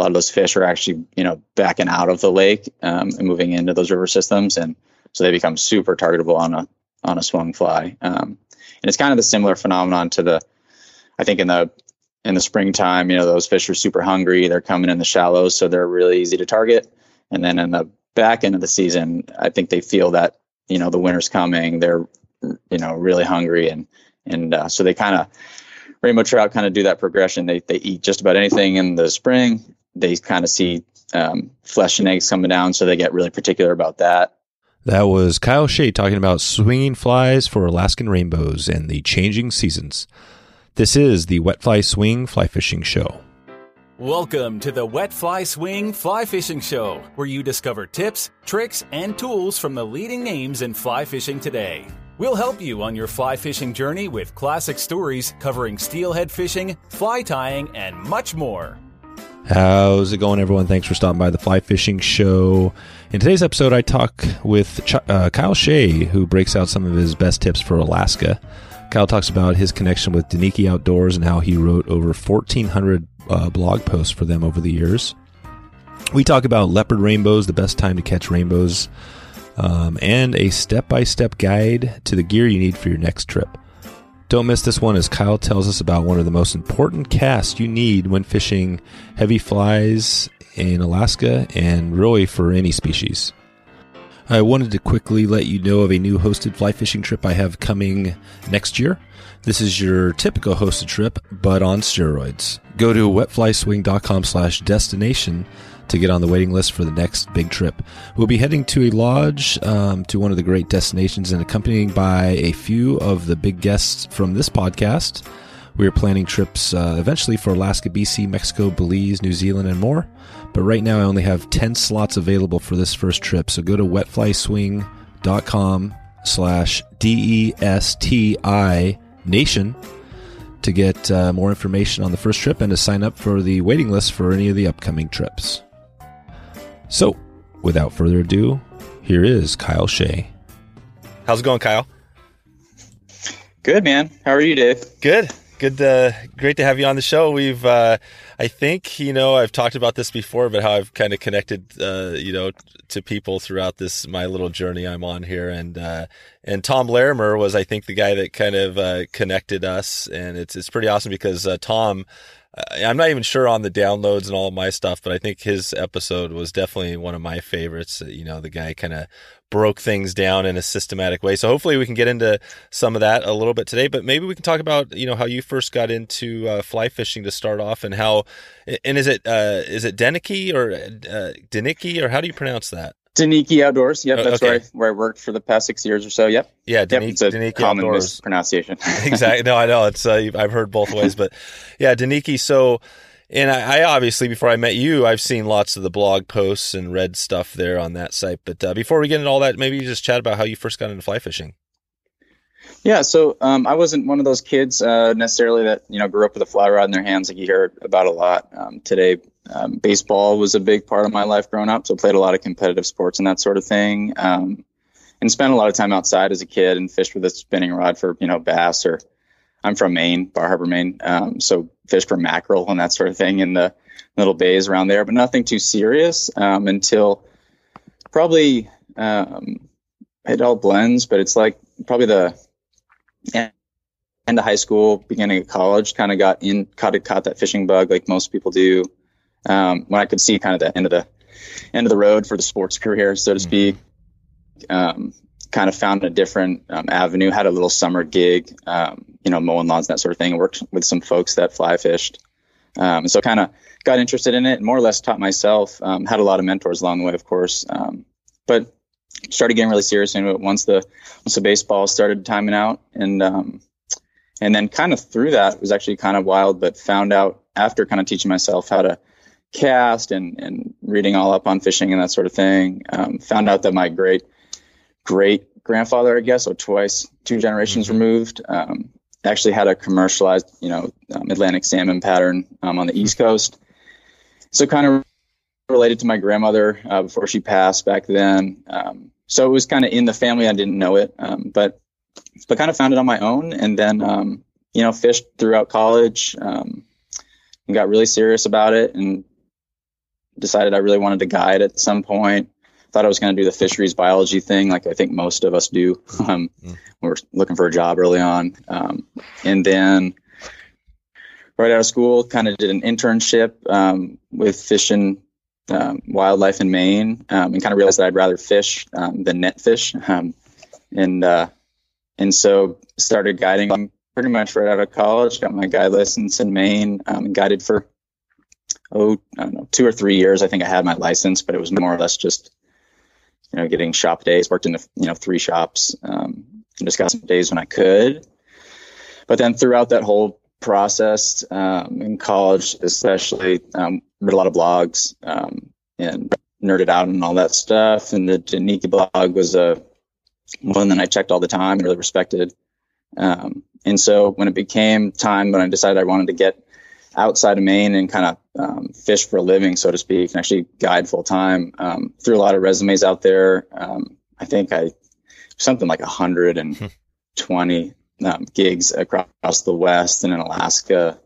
lot of those fish are actually you know backing out of the lake um, and moving into those river systems, and so they become super targetable on a on a swung fly. Um, and it's kind of the similar phenomenon to the, I think in the in the springtime, you know, those fish are super hungry. They're coming in the shallows, so they're really easy to target. And then in the back end of the season, I think they feel that you know the winter's coming. They're you know really hungry, and and uh, so they kind of rainbow trout kind of do that progression. They they eat just about anything in the spring. They kind of see um, flesh and eggs coming down, so they get really particular about that. That was Kyle Shea talking about swinging flies for Alaskan rainbows and the changing seasons. This is the Wet Fly Swing Fly Fishing Show. Welcome to the Wet Fly Swing Fly Fishing Show, where you discover tips, tricks, and tools from the leading names in fly fishing today. We'll help you on your fly fishing journey with classic stories covering steelhead fishing, fly tying, and much more. How's it going, everyone? Thanks for stopping by the Fly Fishing Show. In today's episode, I talk with Ch- uh, Kyle Shea, who breaks out some of his best tips for Alaska. Kyle talks about his connection with Deneki Outdoors and how he wrote over 1,400 uh, blog posts for them over the years. We talk about leopard rainbows, the best time to catch rainbows, um, and a step by step guide to the gear you need for your next trip. Don't miss this one as Kyle tells us about one of the most important casts you need when fishing heavy flies in Alaska and really for any species. I wanted to quickly let you know of a new hosted fly fishing trip I have coming next year. This is your typical hosted trip, but on steroids. Go to wetflyswing.com slash destination to get on the waiting list for the next big trip. We'll be heading to a lodge um, to one of the great destinations and accompanied by a few of the big guests from this podcast. We are planning trips uh, eventually for Alaska, BC, Mexico, Belize, New Zealand, and more. But right now, I only have 10 slots available for this first trip. So go to wetflyswing.com slash D-E-S-T-I nation to get uh, more information on the first trip and to sign up for the waiting list for any of the upcoming trips. So, without further ado, here is Kyle Shea. How's it going, Kyle? Good, man. How are you, Dave? Good. Good. Uh, great to have you on the show. We've, uh, I think, you know, I've talked about this before, but how I've kind of connected, uh, you know, to people throughout this my little journey I'm on here, and uh, and Tom Larimer was, I think, the guy that kind of uh, connected us, and it's it's pretty awesome because uh, Tom I'm not even sure on the downloads and all of my stuff, but I think his episode was definitely one of my favorites. You know, the guy kind of broke things down in a systematic way. So hopefully we can get into some of that a little bit today, but maybe we can talk about, you know, how you first got into uh, fly fishing to start off and how, and is it, uh, is it Denicky or uh, Denicky or how do you pronounce that? Deneki Outdoors. Yep, that's okay. where I, where I worked for the past six years or so. Yep. Yeah, Deneki, yep, it's a common Outdoors. mispronunciation. exactly. No, I know it's. Uh, I've heard both ways, but yeah, Daniki. So, and I, I, obviously before I met you, I've seen lots of the blog posts and read stuff there on that site. But uh, before we get into all that, maybe you just chat about how you first got into fly fishing. Yeah, so um, I wasn't one of those kids uh, necessarily that you know grew up with a fly rod in their hands, like you hear about a lot um, today. Um, baseball was a big part of my life growing up, so played a lot of competitive sports and that sort of thing, um, and spent a lot of time outside as a kid and fished with a spinning rod for you know bass or I'm from Maine, Bar Harbor, Maine, um, so fished for mackerel and that sort of thing in the little bays around there, but nothing too serious um, until probably it all blends, but it's like probably the end of high school, beginning of college, kind of got in, caught, caught that fishing bug like most people do. Um, when I could see kind of the end of the end of the road for the sports career, so to mm-hmm. speak, um, kind of found a different um, avenue. Had a little summer gig, um, you know, mowing lawns, that sort of thing. Worked with some folks that fly fished, um, so kind of got interested in it. More or less taught myself. Um, had a lot of mentors along the way, of course, but started getting really serious into it once the once the baseball started timing out. And um, and then kind of through that was actually kind of wild but found out after kind of teaching myself how to cast and and reading all up on fishing and that sort of thing um, found out that my great great grandfather i guess or twice two generations mm-hmm. removed um, actually had a commercialized you know um, atlantic salmon pattern um, on the east coast. So kind of related to my grandmother uh, before she passed back then. Um, so it was kind of in the family. I didn't know it, um, but but kind of found it on my own, and then um, you know fished throughout college um, and got really serious about it, and decided I really wanted to guide at some point. Thought I was going to do the fisheries biology thing, like I think most of us do. Um, mm-hmm. We're looking for a job early on, um, and then right out of school, kind of did an internship um, with fishing um, wildlife in Maine, um, and kind of realized that I'd rather fish um, than net fish, um, and uh, and so started guiding pretty much right out of college. Got my guide license in Maine, um, and guided for oh I don't know two or three years. I think I had my license, but it was more or less just you know getting shop days. Worked in the, you know three shops, and just got some days when I could. But then throughout that whole process um, in college, especially, um, read a lot of blogs um, and nerded out and all that stuff. And the Deneki blog was a one that I checked all the time and really respected. Um, and so when it became time when I decided I wanted to get outside of Maine and kind of um, fish for a living, so to speak, and actually guide full time, um, threw a lot of resumes out there. I think I something like 120 hmm um, gigs across the West and in Alaska.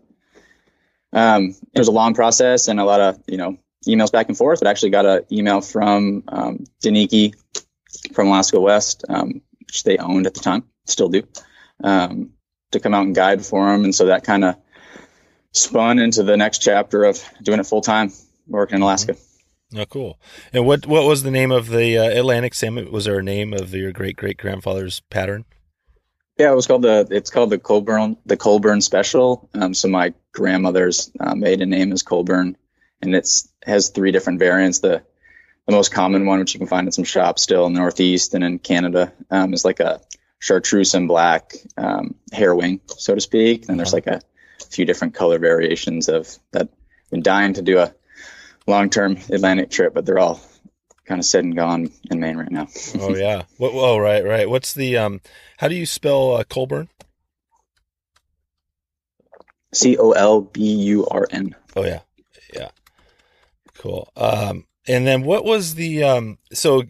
Um, it was a long process and a lot of, you know, emails back and forth, but I actually got an email from um, Deneki from Alaska West, um, which they owned at the time, still do, um, to come out and guide for them. And so that kind of spun into the next chapter of doing it full time, working in Alaska. Mm-hmm. Oh, cool. And what what was the name of the uh, Atlantic salmon? Was there a name of your great great grandfather's pattern? Yeah, it was called the it's called the Colburn the Colburn Special. Um, so my grandmother's uh, maiden name is Colburn, and it's has three different variants. The the most common one, which you can find in some shops still in the Northeast and in Canada, um, is like a chartreuse and black um, hair wing, so to speak. And there's uh-huh. like a few different color variations of that. I've been dying to do a long term Atlantic trip, but they're all kind of said and gone in Maine right now. oh yeah. What, oh right, right. What's the um? How do you spell uh, Colburn? C O L B U R N. Oh yeah, yeah. Cool. Um, and then what was the um? So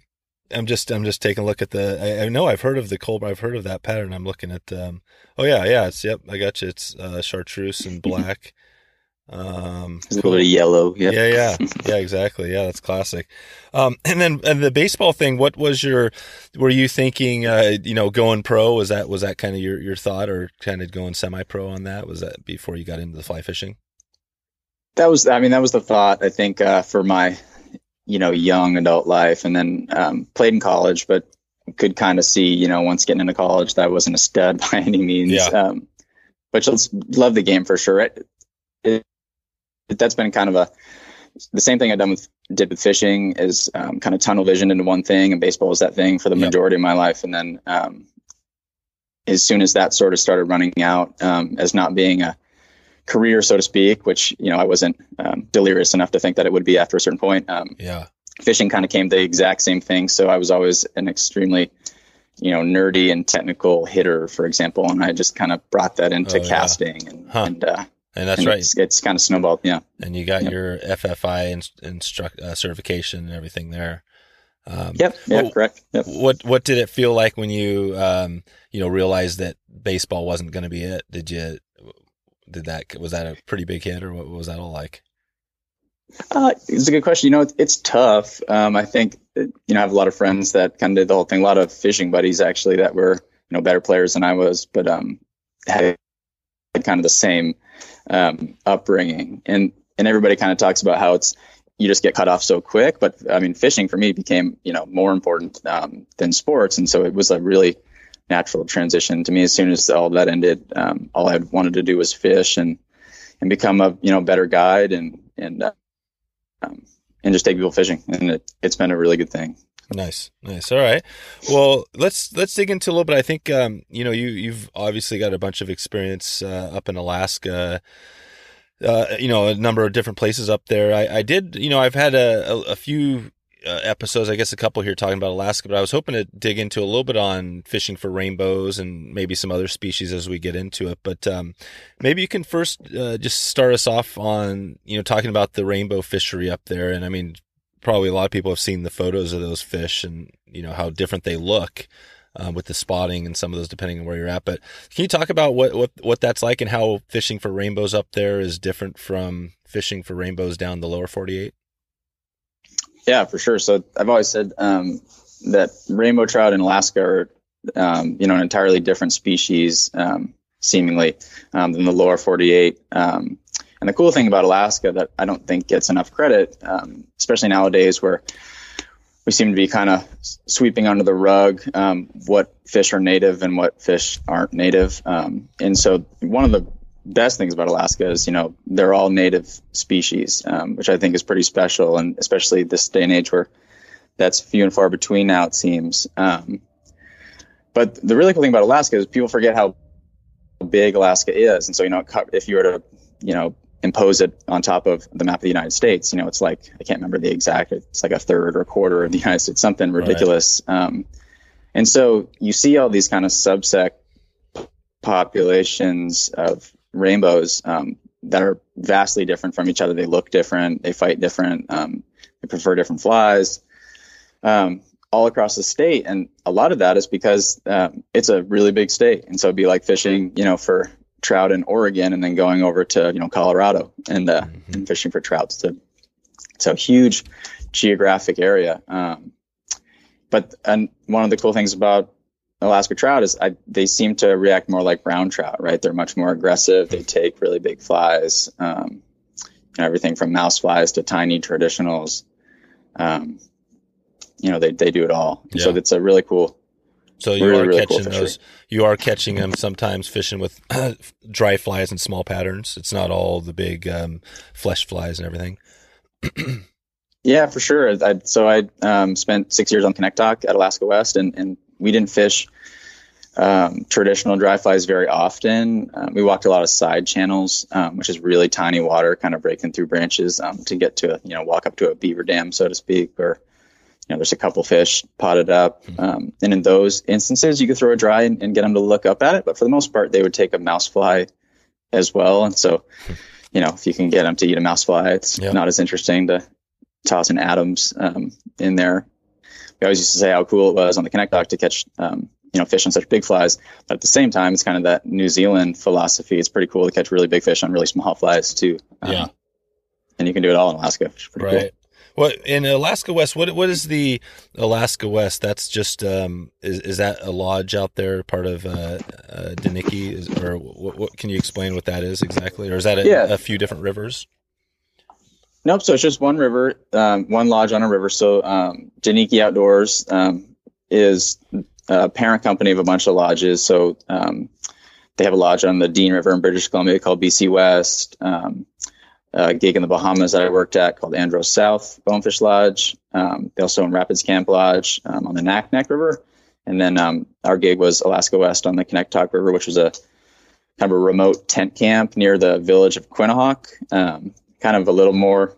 I'm just I'm just taking a look at the. I, I know I've heard of the Colburn. I've heard of that pattern. I'm looking at. Um. Oh yeah, yeah. It's yep. I got you. It's uh, chartreuse and black. Um, a little yellow. Yep. Yeah, yeah, yeah, exactly. Yeah, that's classic. Um, and then and the baseball thing. What was your? Were you thinking? Uh, you know, going pro? Was that was that kind of your your thought, or kind of going semi pro on that? Was that before you got into the fly fishing? That was. I mean, that was the thought. I think uh, for my, you know, young adult life, and then um, played in college, but could kind of see, you know, once getting into college, that I wasn't a stud by any means. Yeah. Um, but just love the game for sure. It, it, that's been kind of a the same thing I've done with did with fishing is um, kind of tunnel vision into one thing, and baseball was that thing for the yep. majority of my life. And then um, as soon as that sort of started running out um, as not being a career, so to speak, which you know I wasn't um, delirious enough to think that it would be after a certain point. Um, yeah, fishing kind of came the exact same thing. So I was always an extremely you know nerdy and technical hitter, for example, and I just kind of brought that into oh, casting yeah. and, and uh, and that's and right. It's, it's, kind of snowballed. Yeah. And you got yep. your FFI instruct uh, certification and everything there. Um, yep. Yeah. What, correct. Yep. What What did it feel like when you um, you know realized that baseball wasn't going to be it? Did you did that was that a pretty big hit or what was that all like? Uh, it's a good question. You know, it's, it's tough. Um, I think you know I have a lot of friends that kind of did the whole thing. A lot of fishing buddies actually that were you know better players than I was, but um, had kind of the same um, upbringing, and and everybody kind of talks about how it's you just get cut off so quick. But I mean, fishing for me became you know more important um, than sports, and so it was a really natural transition to me. As soon as all that ended, um, all I wanted to do was fish and and become a you know better guide and and uh, um, and just take people fishing, and it, it's been a really good thing. Nice, nice. All right. Well, let's let's dig into a little bit. I think um, you know you you've obviously got a bunch of experience uh, up in Alaska. Uh, you know, a number of different places up there. I, I did, you know, I've had a, a, a few uh, episodes, I guess a couple here talking about Alaska, but I was hoping to dig into a little bit on fishing for rainbows and maybe some other species as we get into it. But um, maybe you can first uh, just start us off on, you know, talking about the rainbow fishery up there. And I mean, probably a lot of people have seen the photos of those fish and you know how different they look uh, with the spotting and some of those depending on where you're at. But can you talk about what what what that's like and how fishing for rainbows up there is different from fishing for rainbows down the lower 48? Yeah, for sure. So I've always said um, that rainbow trout in Alaska are, um, you know, an entirely different species, um, seemingly, um, than the lower 48. Um, and the cool thing about Alaska that I don't think gets enough credit, um, especially nowadays where we seem to be kind of sweeping under the rug what fish are native and what fish aren't native. and so one of the best things about Alaska is, you know, they're all native species, um, which I think is pretty special, and especially this day and age where that's few and far between now, it seems. Um, but the really cool thing about Alaska is people forget how big Alaska is, and so you know, if you were to, you know, impose it on top of the map of the United States, you know, it's like I can't remember the exact, it's like a third or a quarter of the United States, something ridiculous. Right. Um, and so you see all these kind of subsect populations of rainbows um, that are vastly different from each other. They look different. They fight different. Um, they prefer different flies. Um, all across the state, and a lot of that is because um, it's a really big state, and so it'd be like fishing, you know, for trout in Oregon, and then going over to you know Colorado and, uh, mm-hmm. and fishing for trout. It's a, it's a huge geographic area. Um, but and one of the cool things about Alaska trout is I, they seem to react more like brown trout, right? They're much more aggressive. They take really big flies, um, you know, everything from mouse flies to tiny traditionals. Um, you know, they, they do it all. Yeah. So it's a really cool. So you really, are really catching cool those. You are catching them sometimes fishing with dry flies and small patterns. It's not all the big um, flesh flies and everything. yeah, for sure. I, so I um, spent six years on Dock at Alaska West, and, and we didn't fish um, traditional dry flies very often. Um, we walked a lot of side channels, um, which is really tiny water, kind of breaking through branches um, to get to, a, you know, walk up to a beaver dam, so to speak, or, you know, there's a couple fish potted up. Hmm. Um, and in those instances, you could throw a dry and, and, get them to look up at it. But for the most part, they would take a mouse fly as well. And so, you know, if you can get them to eat a mouse fly, it's yep. not as interesting to toss an Adams um, in there. We always used to say how cool it was on the Kanektok to catch um, you know fish on such big flies. But at the same time, it's kind of that New Zealand philosophy. It's pretty cool to catch really big fish on really small flies too. Um, yeah, and you can do it all in Alaska. right. Cool. Well, in Alaska West, what what is the Alaska West? That's just um, is is that a lodge out there, part of uh, uh is, or what, what, Can you explain what that is exactly, or is that a, yeah. a few different rivers? Nope. So it's just one river, um, one lodge on a river. So um, Outdoors um, is a parent company of a bunch of lodges. So um, they have a lodge on the Dean River in British Columbia called BC West. Um, a gig in the Bahamas that I worked at called Andros South Bonefish Lodge. Um, they also own Rapids Camp Lodge um, on the Naknek River. And then um, our gig was Alaska West on the Kanektok River, which was a kind of a remote tent camp near the village of Quinhagak, um, kind of a little more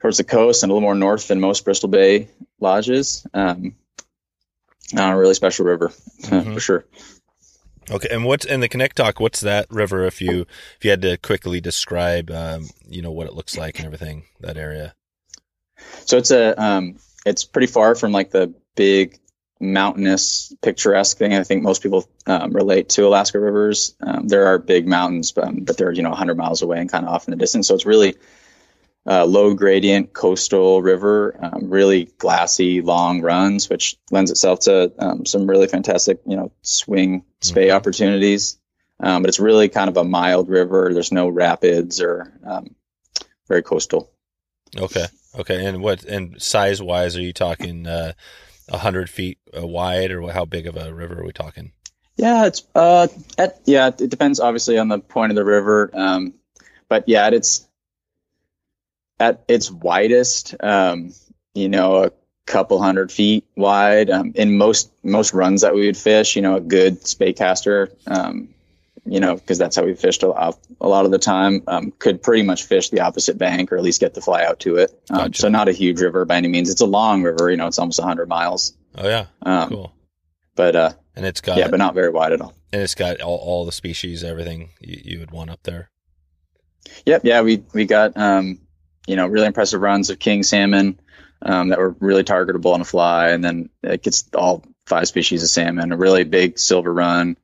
towards the coast and a little more north than most Bristol Bay lodges. Um, on a really special river mm-hmm. for sure. Okay, and what's in the Kanektok? What's that river? If you if you had to quickly describe, um, you know what it looks like and everything that area. So it's a um, it's pretty far from like the big mountainous picturesque thing. I think most people um, relate to Alaska rivers. Um, there are big mountains, but, um, but they're you know 100 miles away and kind of off in the distance. So it's really uh, low gradient coastal river, um, really glassy long runs, which lends itself to um, some really fantastic, you know, swing spey mm-hmm. opportunities. Um, but it's really kind of a mild river. There's no rapids or um, very coastal. Okay. Okay. And what, and size wise, are you talking uh, a uh, hundred feet uh, wide or how big of a river are we talking? Yeah, it's, uh, at, yeah, it depends obviously on the point of the river. Um, but yeah, it's, at its widest, um, you know, a couple hundred feet wide. Um, in most most runs that we would fish, you know, a good spey caster, um, you know, because that's how we fished a lot, a lot of the time, um, could pretty much fish the opposite bank or at least get the fly out to it. Um, gotcha. So not a huge river by any means. It's a long river, you know, it's almost 100 miles. Oh yeah, um, cool. But uh, and it's got yeah, but not very wide at all. And it's got all, all the species, everything you, you would want up there. Yep, yeah, we we got um, you know, really impressive runs of king salmon um, that were really targetable on a fly, and then it gets all five species of salmon. A really big silver run,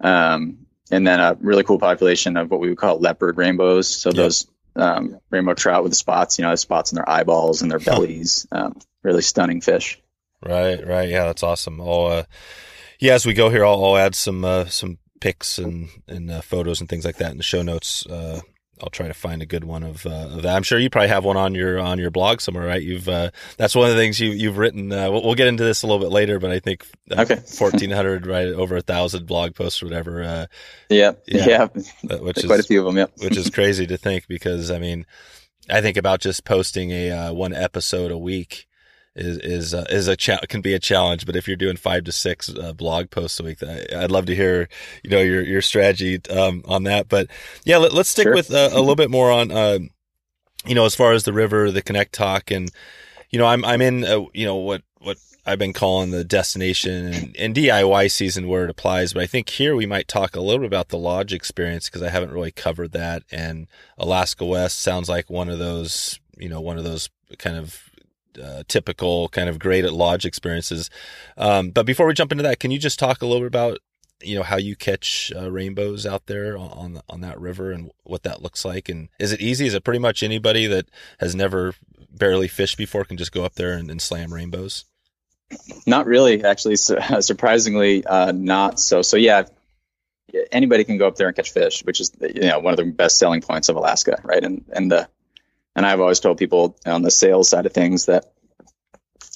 um, and then a really cool population of what we would call leopard rainbows. So yep. those um, rainbow trout with the spots. You know, the spots in their eyeballs and their bellies. Um, really stunning fish. Right, right. Yeah, that's awesome. I'll, uh, yeah, as we go here, I'll, I'll add some uh, some pics and and uh, photos and things like that in the show notes. Uh, I'll try to find a good one of, uh, of, that. I'm sure you probably have one on your on your blog somewhere, right? You've uh, that's one of the things you you've written. Uh, we'll, we'll, get into this a little bit later, but I think uh, okay, 1400, right, over a thousand blog posts or whatever. Uh, yeah, yeah, yeah. which is quite a few of them. Yeah, which is crazy to think because I mean, I think about just posting a uh, one episode a week is is uh, is a cha- can be a challenge. But if you're doing five to six uh, blog posts a week, I'd love to hear you know your your strategy um, on that. But yeah, let, us stick sure. with uh, a little bit more on uh, you know as far as the river, the Kanektok, and you know I'm I'm in uh, you know what what I've been calling the destination and, and, DIY season where it applies. But I think here we might talk a little bit about the lodge experience because I haven't really covered that. And Alaska West sounds like one of those, you know, one of those kind of uh, typical kind of great at lodge experiences. Um, but before we jump into that, can you just talk a little bit about you know how you catch uh, rainbows out there on on that river and what that looks like? And is it easy? Is it pretty much anybody that has never barely fished before can just go up there and, and slam rainbows? Not really, actually. surprisingly, uh, not so. So yeah, anybody can go up there and catch fish, which is you know one of the best selling points of Alaska, right? And and the and I've always told people on the sales side of things that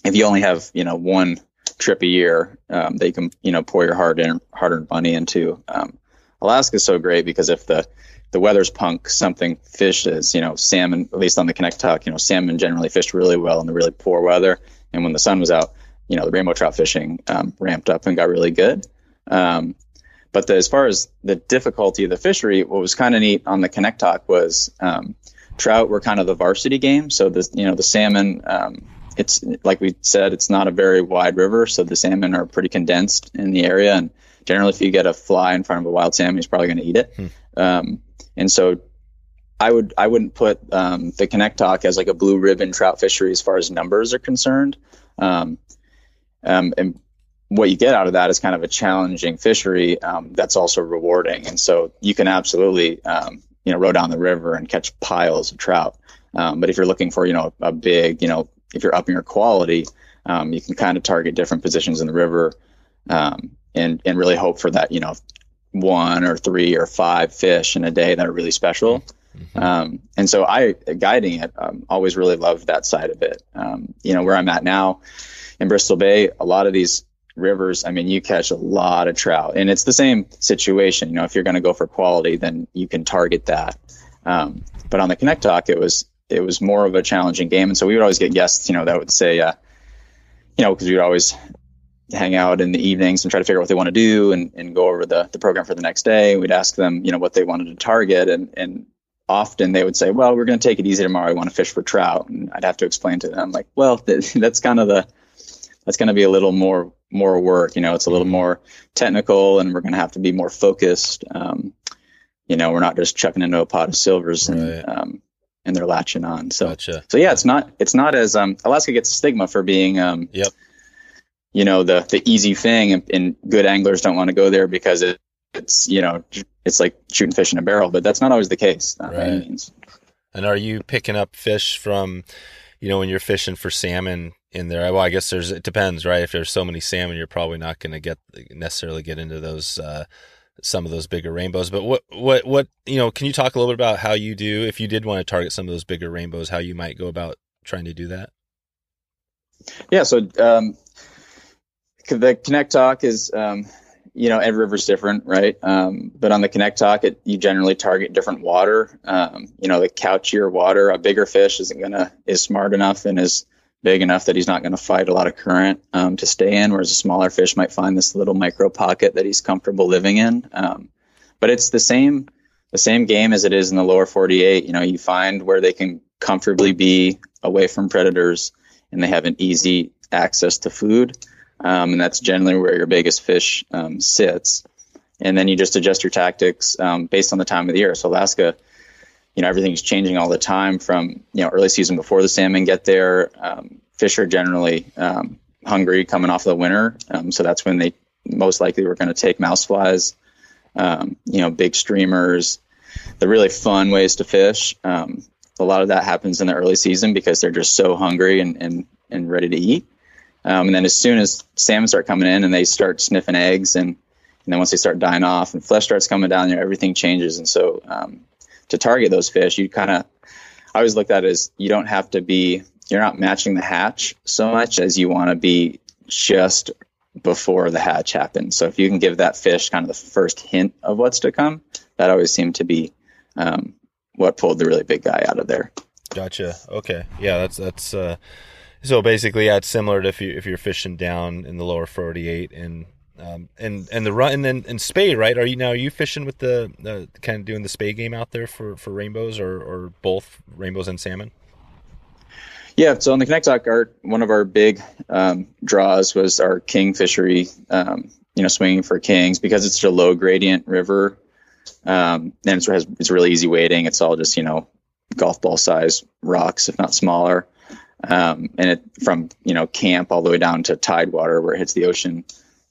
if you only have, you know, one trip a year, um, can, you know, pour your hard earned, hard earned money into. Um, Alaska is so great because if the, the weather's punk, something fish is, you know, salmon, at least on the Kanektok, you know, salmon generally fished really well in the really poor weather. And when the sun was out, you know, the rainbow trout fishing um, ramped up and got really good. Um, but the, as far as the difficulty of the fishery, what was kind of neat on the Kanektok was um, trout were kind of the varsity game. So the you know the salmon, um, it's like we said, it's not a very wide river, so the salmon are pretty condensed in the area. And generally, if you get a fly in front of a wild salmon, he's probably going to eat it. Hmm. Um, and so I would I wouldn't put um, the Kanektok as like a blue ribbon trout fishery as far as numbers are concerned. Um, um, and what you get out of that is kind of a challenging fishery um, that's also rewarding. And so you can absolutely um, you know row down the river and catch piles of trout. Um, but if you're looking for you know a big you know if you're upping your quality, um, you can kind of target different positions in the river um, and and really hope for that you know one or three or five fish in a day that are really special. Mm-hmm. Um, and so I guiding it um, always really loved that side of it. Um, you know where I'm at now in Bristol Bay, a lot of these rivers, I mean, you catch a lot of trout, and it's the same situation. You know, if you're going to go for quality, then you can target that. Um, but on the Kanektok, it was it was more of a challenging game, and so we would always get guests, you know, that would say, uh, you know, because we would always hang out in the evenings and try to figure out what they want to do and, and go over the, the program for the next day. We'd ask them, you know, what they wanted to target, and and often they would say, well, we're going to take it easy tomorrow. I want to fish for trout, and I'd have to explain to them like, well, that's kind of the that's going to be a little more more work. You know, it's a little more technical, and we're going to have to be more focused. Um, you know, we're not just chucking into a pot of silvers and um, and they're latching on. So, gotcha. so yeah, it's not it's not as um, Alaska gets stigma for being um, yep. you know, the the easy thing, and, and good anglers don't want to go there because it, it's you know it's like shooting fish in a barrel, but that's not always the case. Right. And are you picking up fish from, you know, when you're fishing for salmon? In there. Well, I guess there's it depends, right? If there's so many salmon, you're probably not going to get necessarily get into those uh, some of those bigger rainbows. But what what what you know? Can you talk a little bit about how you do if you did want to target some of those bigger rainbows? How you might go about trying to do that? Yeah. So um, the Kanektok is. Um, you know, every river's different, right? Um, but on the Kanektok, it, you generally target different water. Um, you know, the couchier water, a bigger fish isn't gonna is smart enough and is big enough that he's not going to fight a lot of current um, to stay in, whereas a smaller fish might find this little micro pocket that he's comfortable living in. Um, but it's the same the same game as it is in the lower 48. You know, you find where they can comfortably be away from predators and they have an easy access to food, um, and that's generally where your biggest fish um, sits. And then you just adjust your tactics um, based on the time of the year. So Alaska you know everything's changing all the time from you know early season before the salmon get there um, fish are generally um, hungry coming off the winter um, so that's when they most likely were going to take mouse flies um, you know big streamers the really fun ways to fish. Um, a lot of that happens in the early season because they're just so hungry and, and, and ready to eat. Um, and then as soon as salmon start coming in and they start sniffing eggs and, and then once they start dying off and flesh starts coming down there, everything changes. And so um, to target those fish, you kind of, I always look at it as you don't have to be, you're not matching the hatch so much as you want to be just before the hatch happens. So if you can give that fish kind of the first hint of what's to come, that always seemed to be um, what pulled the really big guy out of there. Gotcha. Okay. Yeah, that's that's uh, so basically yeah, it's similar to if you if you're fishing down in the lower 48 and um, and and the run and then and spey right? Are you now are you fishing with the kind of doing the spey game out there for for rainbows or or both rainbows and salmon? Yeah, so on the Dock, our one of our big um, draws was our king fishery. Um, you know, swinging for kings because it's a low gradient river, um, and it's, it's really easy wading. It's all just you know golf ball size rocks, if not smaller. Um, and it from you know camp all the way down to tidewater where it hits the ocean.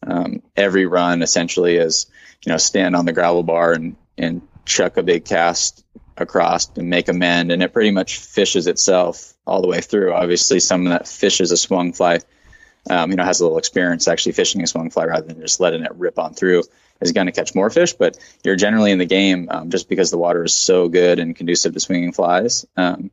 Um, every run essentially is you know stand on the gravel bar and and chuck a big cast across and make a mend, and it pretty much fishes itself all the way through. Obviously, someone that fishes a swung fly, um, you know, has a little experience actually fishing a swung fly rather than just letting it rip on through is going to catch more fish. But you're generally in the game um, just because the water is so good and conducive to swinging flies. Um,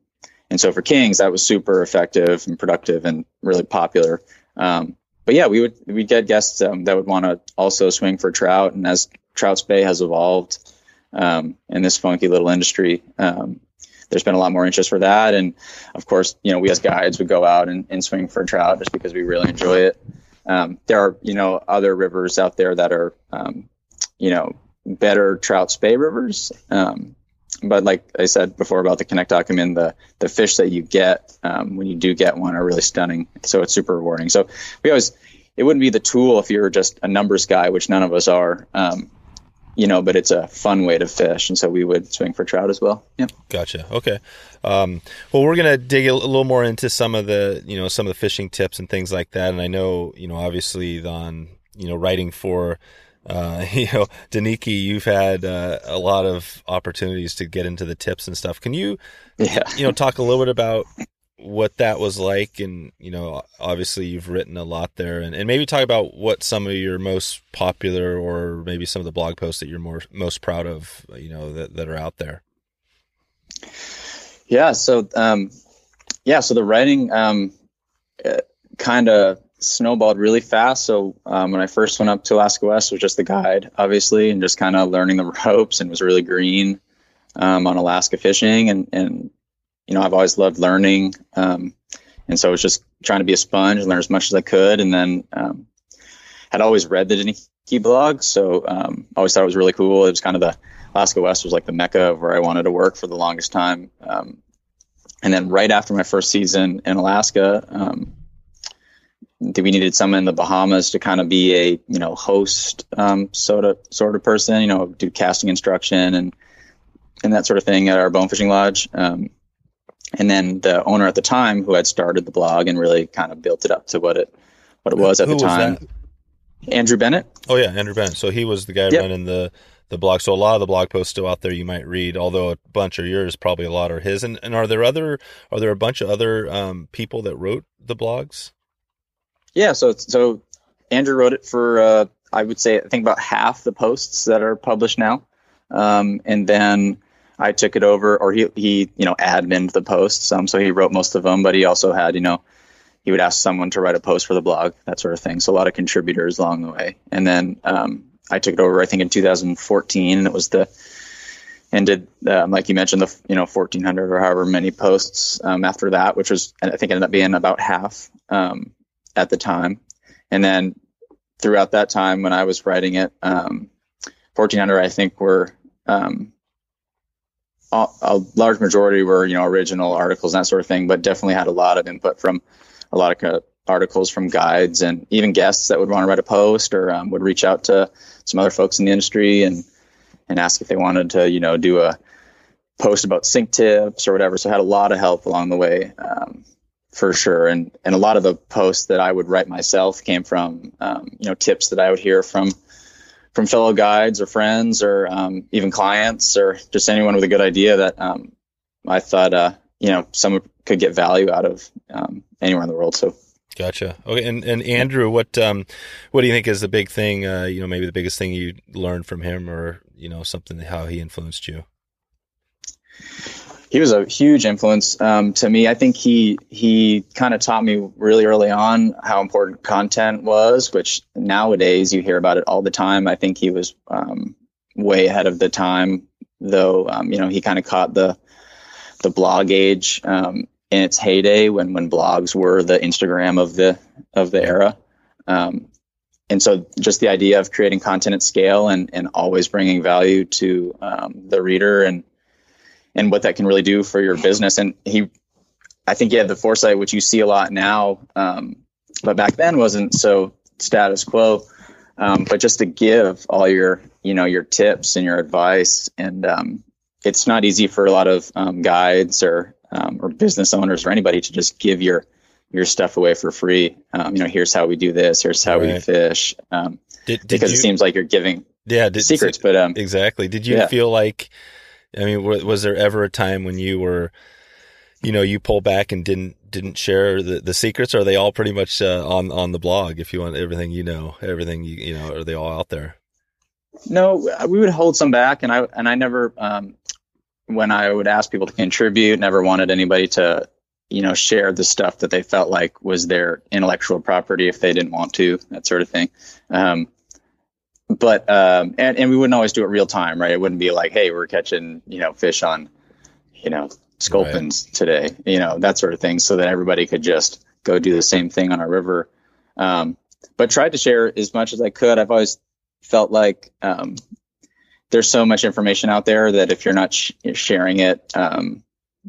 and so for kings, that was super effective and productive and really popular. Um, but yeah, we would we'd get guests um, that would want to also swing for trout, and as trout spey has evolved um, in this funky little industry. Um, there's been a lot more interest for that. And of course, you know, we as guides would go out and, and swing for trout just because we really enjoy it. Um, there are, you know, other rivers out there that are, um, you know, better trout spey rivers. Um, but like I said before about the Connect document, the, the fish that you get um, when you do get one are really stunning. So it's super rewarding. So we always, it wouldn't be the tool if you were just a numbers guy, which none of us are. Um, you know, but it's a fun way to fish, and so we would swing for trout as well. Yep. Gotcha. Okay. Um, well, we're gonna dig a little more into some of the, you know, some of the fishing tips and things like that. And I know, you know, obviously on, you know, writing for, uh, you know, Deneki, you've had uh, a lot of opportunities to get into the tips and stuff. Can you, yeah. you know, talk a little bit about what that was like? And you know obviously you've written a lot there. And, and maybe talk about what some of your most popular or maybe some of the blog posts that you're more most proud of you know that, that are out there. Yeah. So um yeah. So the writing um uh, kind of snowballed really fast so um, when i first went up to alaska west was just the guide obviously and just kind of learning the ropes and was really green um, on alaska fishing and and you know, I've always loved learning. Um, and so I was just trying to be a sponge and learn as much as I could. And then, um, had always read the Deneki blog. So, um, I always thought it was really cool. It was kind of the Alaska West was like the mecca of where I wanted to work for the longest time. Um, and then right after my first season in Alaska, um, we needed someone in the Bahamas to kind of be a, you know, host, um, sort of, sort of person, you know, do casting instruction and, and that sort of thing at our bone fishing lodge. Um, and then the owner at the time who had started the blog and really kind of built it up to what it what it was at who the time. andrew bennett. Oh yeah andrew bennett. So he was the guy yep. running the the blog. So a lot of the blog posts still out there you might read although a bunch are yours probably a lot are his. And, and are there other are there a bunch of other um, people that wrote the blogs yeah so so andrew wrote it for uh, i would say i think about half the posts that are published now um, and then I took it over, or he he you know admined the posts. Um, so he wrote most of them, but he also had you know he would ask someone to write a post for the blog, that sort of thing. So a lot of contributors along the way. And then um, I took it over, I think in 2014, and it was the and did um, like you mentioned the you know 1400 or however many posts um, after that, which was I think ended up being about half um, at the time. And then throughout that time when I was writing it, 1400 um, I think were um, a, a, large majority were you know original articles and that sort of thing, but definitely had a lot of input from a lot of articles from guides and even guests that would want to write a post or um, would reach out to some other folks in the industry and and ask if they wanted to you know do a post about sink tips or whatever. So I had a lot of help along the way. Um, for sure. And and a lot of the posts that I would write myself came from um, you know tips that I would hear from from fellow guides or friends or um, even clients or just anyone with a good idea that um, I thought uh, you know someone could get value out of um, anywhere in the world. So. Gotcha. Okay, and and Andrew, what um, what do you think is the big thing? Uh, you know, maybe the biggest thing you learned from him, or you know, something how he influenced you. He was a huge influence um, to me. I think he he kind of taught me really early on how important content was, which nowadays you hear about it all the time. I think he was um, way ahead of the time, though. Um, you know, he kind of caught the the blog age um, in its heyday when when blogs were the Instagram of the of the era. Um, and so just the idea of creating content at scale and, and always bringing value to um, the reader and and what that can really do for your business. And he, I think he had the foresight, which you see a lot now, um, but back then wasn't so status quo. Um, but just to give all your, you know, your tips and your advice, and um, it's not easy for a lot of um, guides or um, or business owners or anybody to just give your your stuff away for free. Um, you know, here's how we do this. Here's how right. we fish. Um, did, did because you, it seems like you're giving yeah did, secrets. But um, exactly. Did you yeah. feel like? I mean, was there ever a time when you were, you know, you pull back and didn't didn't share the, the secrets? Or are they all pretty much uh, on on the blog? If you want everything you know, everything you you know, are they all out there? No, we would hold some back, and I and I never, um, when I would ask people to contribute, never wanted anybody to you know, share the stuff that they felt like was their intellectual property if they didn't want to, that sort of thing. Um, but um, and and we wouldn't always do it real time, right? It wouldn't be like, hey, we're catching you know fish on, you know, sculpins right. today, you know, that sort of thing, so that everybody could just go do the same thing on our river. Um, but tried to share as much as I could. I've always felt like um, there's so much information out there that if you're not sh- sharing it, um,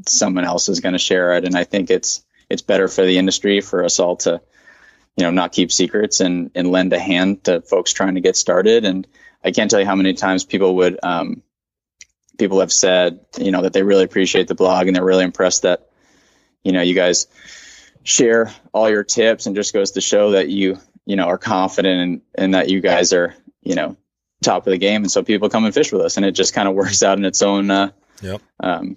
someone else is going to share it. And I think it's it's better for the industry for us all to, you know, not keep secrets and and lend a hand to folks trying to get started. And I can't tell you how many times people would um, people have said, you know, that they really appreciate the blog and they're really impressed that, you know, you guys share all your tips and just goes to show that you, you know, are confident and and that you guys are, you know, top of the game. And so people come and fish with us and it just kind of works out in its own, uh, yep. um,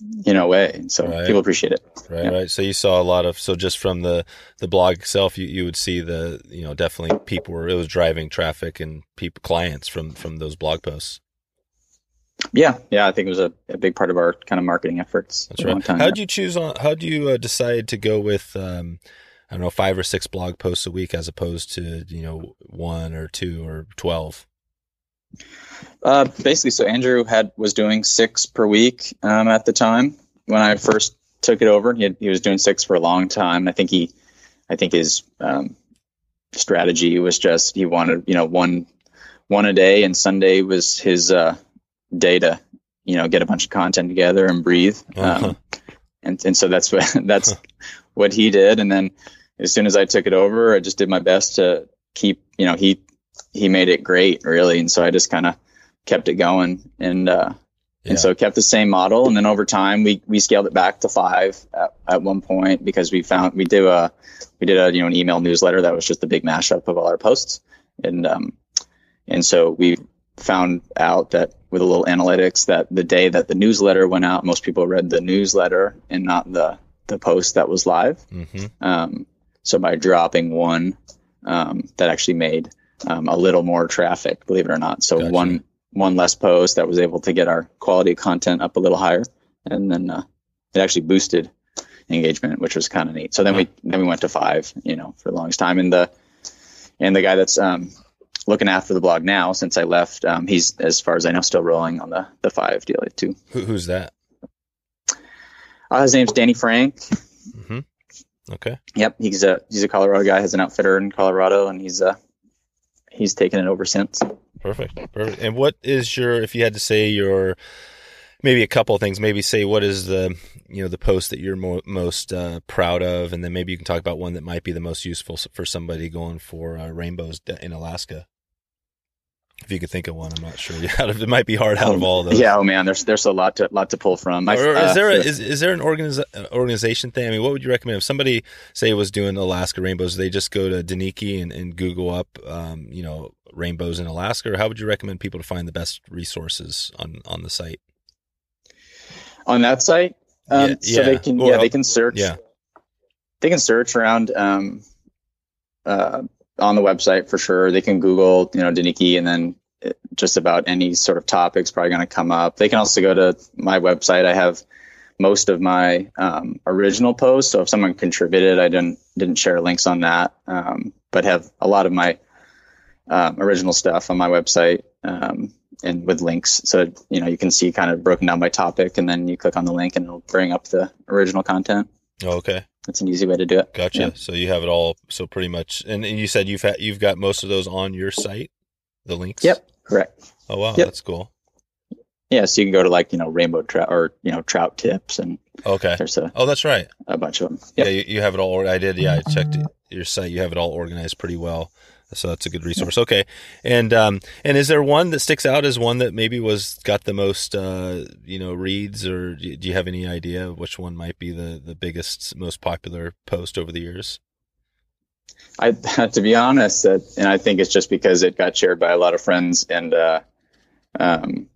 you know way. So right. people appreciate it. Right yeah. right. So you saw a lot of so just from the the blog itself you, you would see the you know definitely people were it was driving traffic and people clients from from those blog posts. Yeah. Yeah. I think it was a, a big part of our kind of marketing efforts that's right. how did you choose on how do you uh, decide to go with um i don't know five or six blog posts a week as opposed to you know one or two or 12 uh, basically, so Andrew had was doing six per week um, at the time when I first took it over. He, had, he, was doing six for a long time. I think he, I think his um, strategy was just he wanted you know one one a day, and Sunday was his uh, day to you know get a bunch of content together and breathe. Uh-huh. Um, and and so that's what that's what he did. And then as soon as I took it over, I just did my best to keep you know he he made it great really and so i just kind of kept it going and uh yeah. and so kept the same model and then over time we we scaled it back to five at, at one point because we found we did a we did a you know an email newsletter that was just a big mashup of all our posts and um and so we found out that with a little analytics that the day that the newsletter went out most people read the newsletter and not the the post that was live mm-hmm. um so by dropping one um, that actually made um, a little more traffic, believe it or not. So gotcha. one one less post that was able to get our quality content up a little higher, and then uh, it actually boosted engagement, which was kind of neat. So then we then we went to five, you know, for the longest time. And the and the guy that's um, looking after the blog now, since I left, um, he's as far as I know still rolling on the the five deal too. Who, who's that? Uh, his name's Danny Frank. Mm-hmm. Okay. Yep, he's a he's a Colorado guy. Has an outfitter in Colorado, and he's uh he's taken it over since. Perfect. Perfect. And what is your, if you had to say your, maybe a couple of things, maybe say what is the, you know, the post that you're mo- most uh, proud of, and then maybe you can talk about one that might be the most useful for somebody going for uh, rainbows in Alaska. If you could think of one, I'm not sure. it might be hard out of all of those. Yeah, oh man, there's there's a lot to lot to pull from. I, or is there a, is, is there an organiza- organization thing? I mean, what would you recommend if somebody say was doing Alaska rainbows? They just go to Deneki and, and Google up, um, you know, rainbows in Alaska, or how would you recommend people to find the best resources on on the site? On that site, um, yeah, so yeah. they can or, yeah they can search yeah they can search around um, uh, on the website for sure. They can Google you know Deneki and then just about any sort of topics probably going to come up. They can also go to my website. I have most of my um, original posts. So if someone contributed, I didn't didn't share links on that, um, but have a lot of my um, original stuff on my website um, and with links. So you know you can see kind of broken down by topic, and then you click on the link, and it'll bring up the original content. Oh, okay, that's an easy way to do it. Gotcha. Yeah. So you have it all. So pretty much, and, and you said you've had, you've got most of those on your site, the links. Yep. Correct. Oh wow, yep. that's cool. Yeah, so you can go to like you know rainbow trout or you know trout tips and okay. There's a oh that's right a bunch of them. Yep. Yeah, you, you, have it all. I did. Yeah, I checked your site. You have it all organized pretty well. So that's a good resource. Okay, and um, and is there one that sticks out as one that maybe was got the most uh, you know reads, or do you have any idea which one might be the the biggest, most popular post over the years? I, to be honest, uh, and I think it's just because it got shared by a lot of friends and uh, um,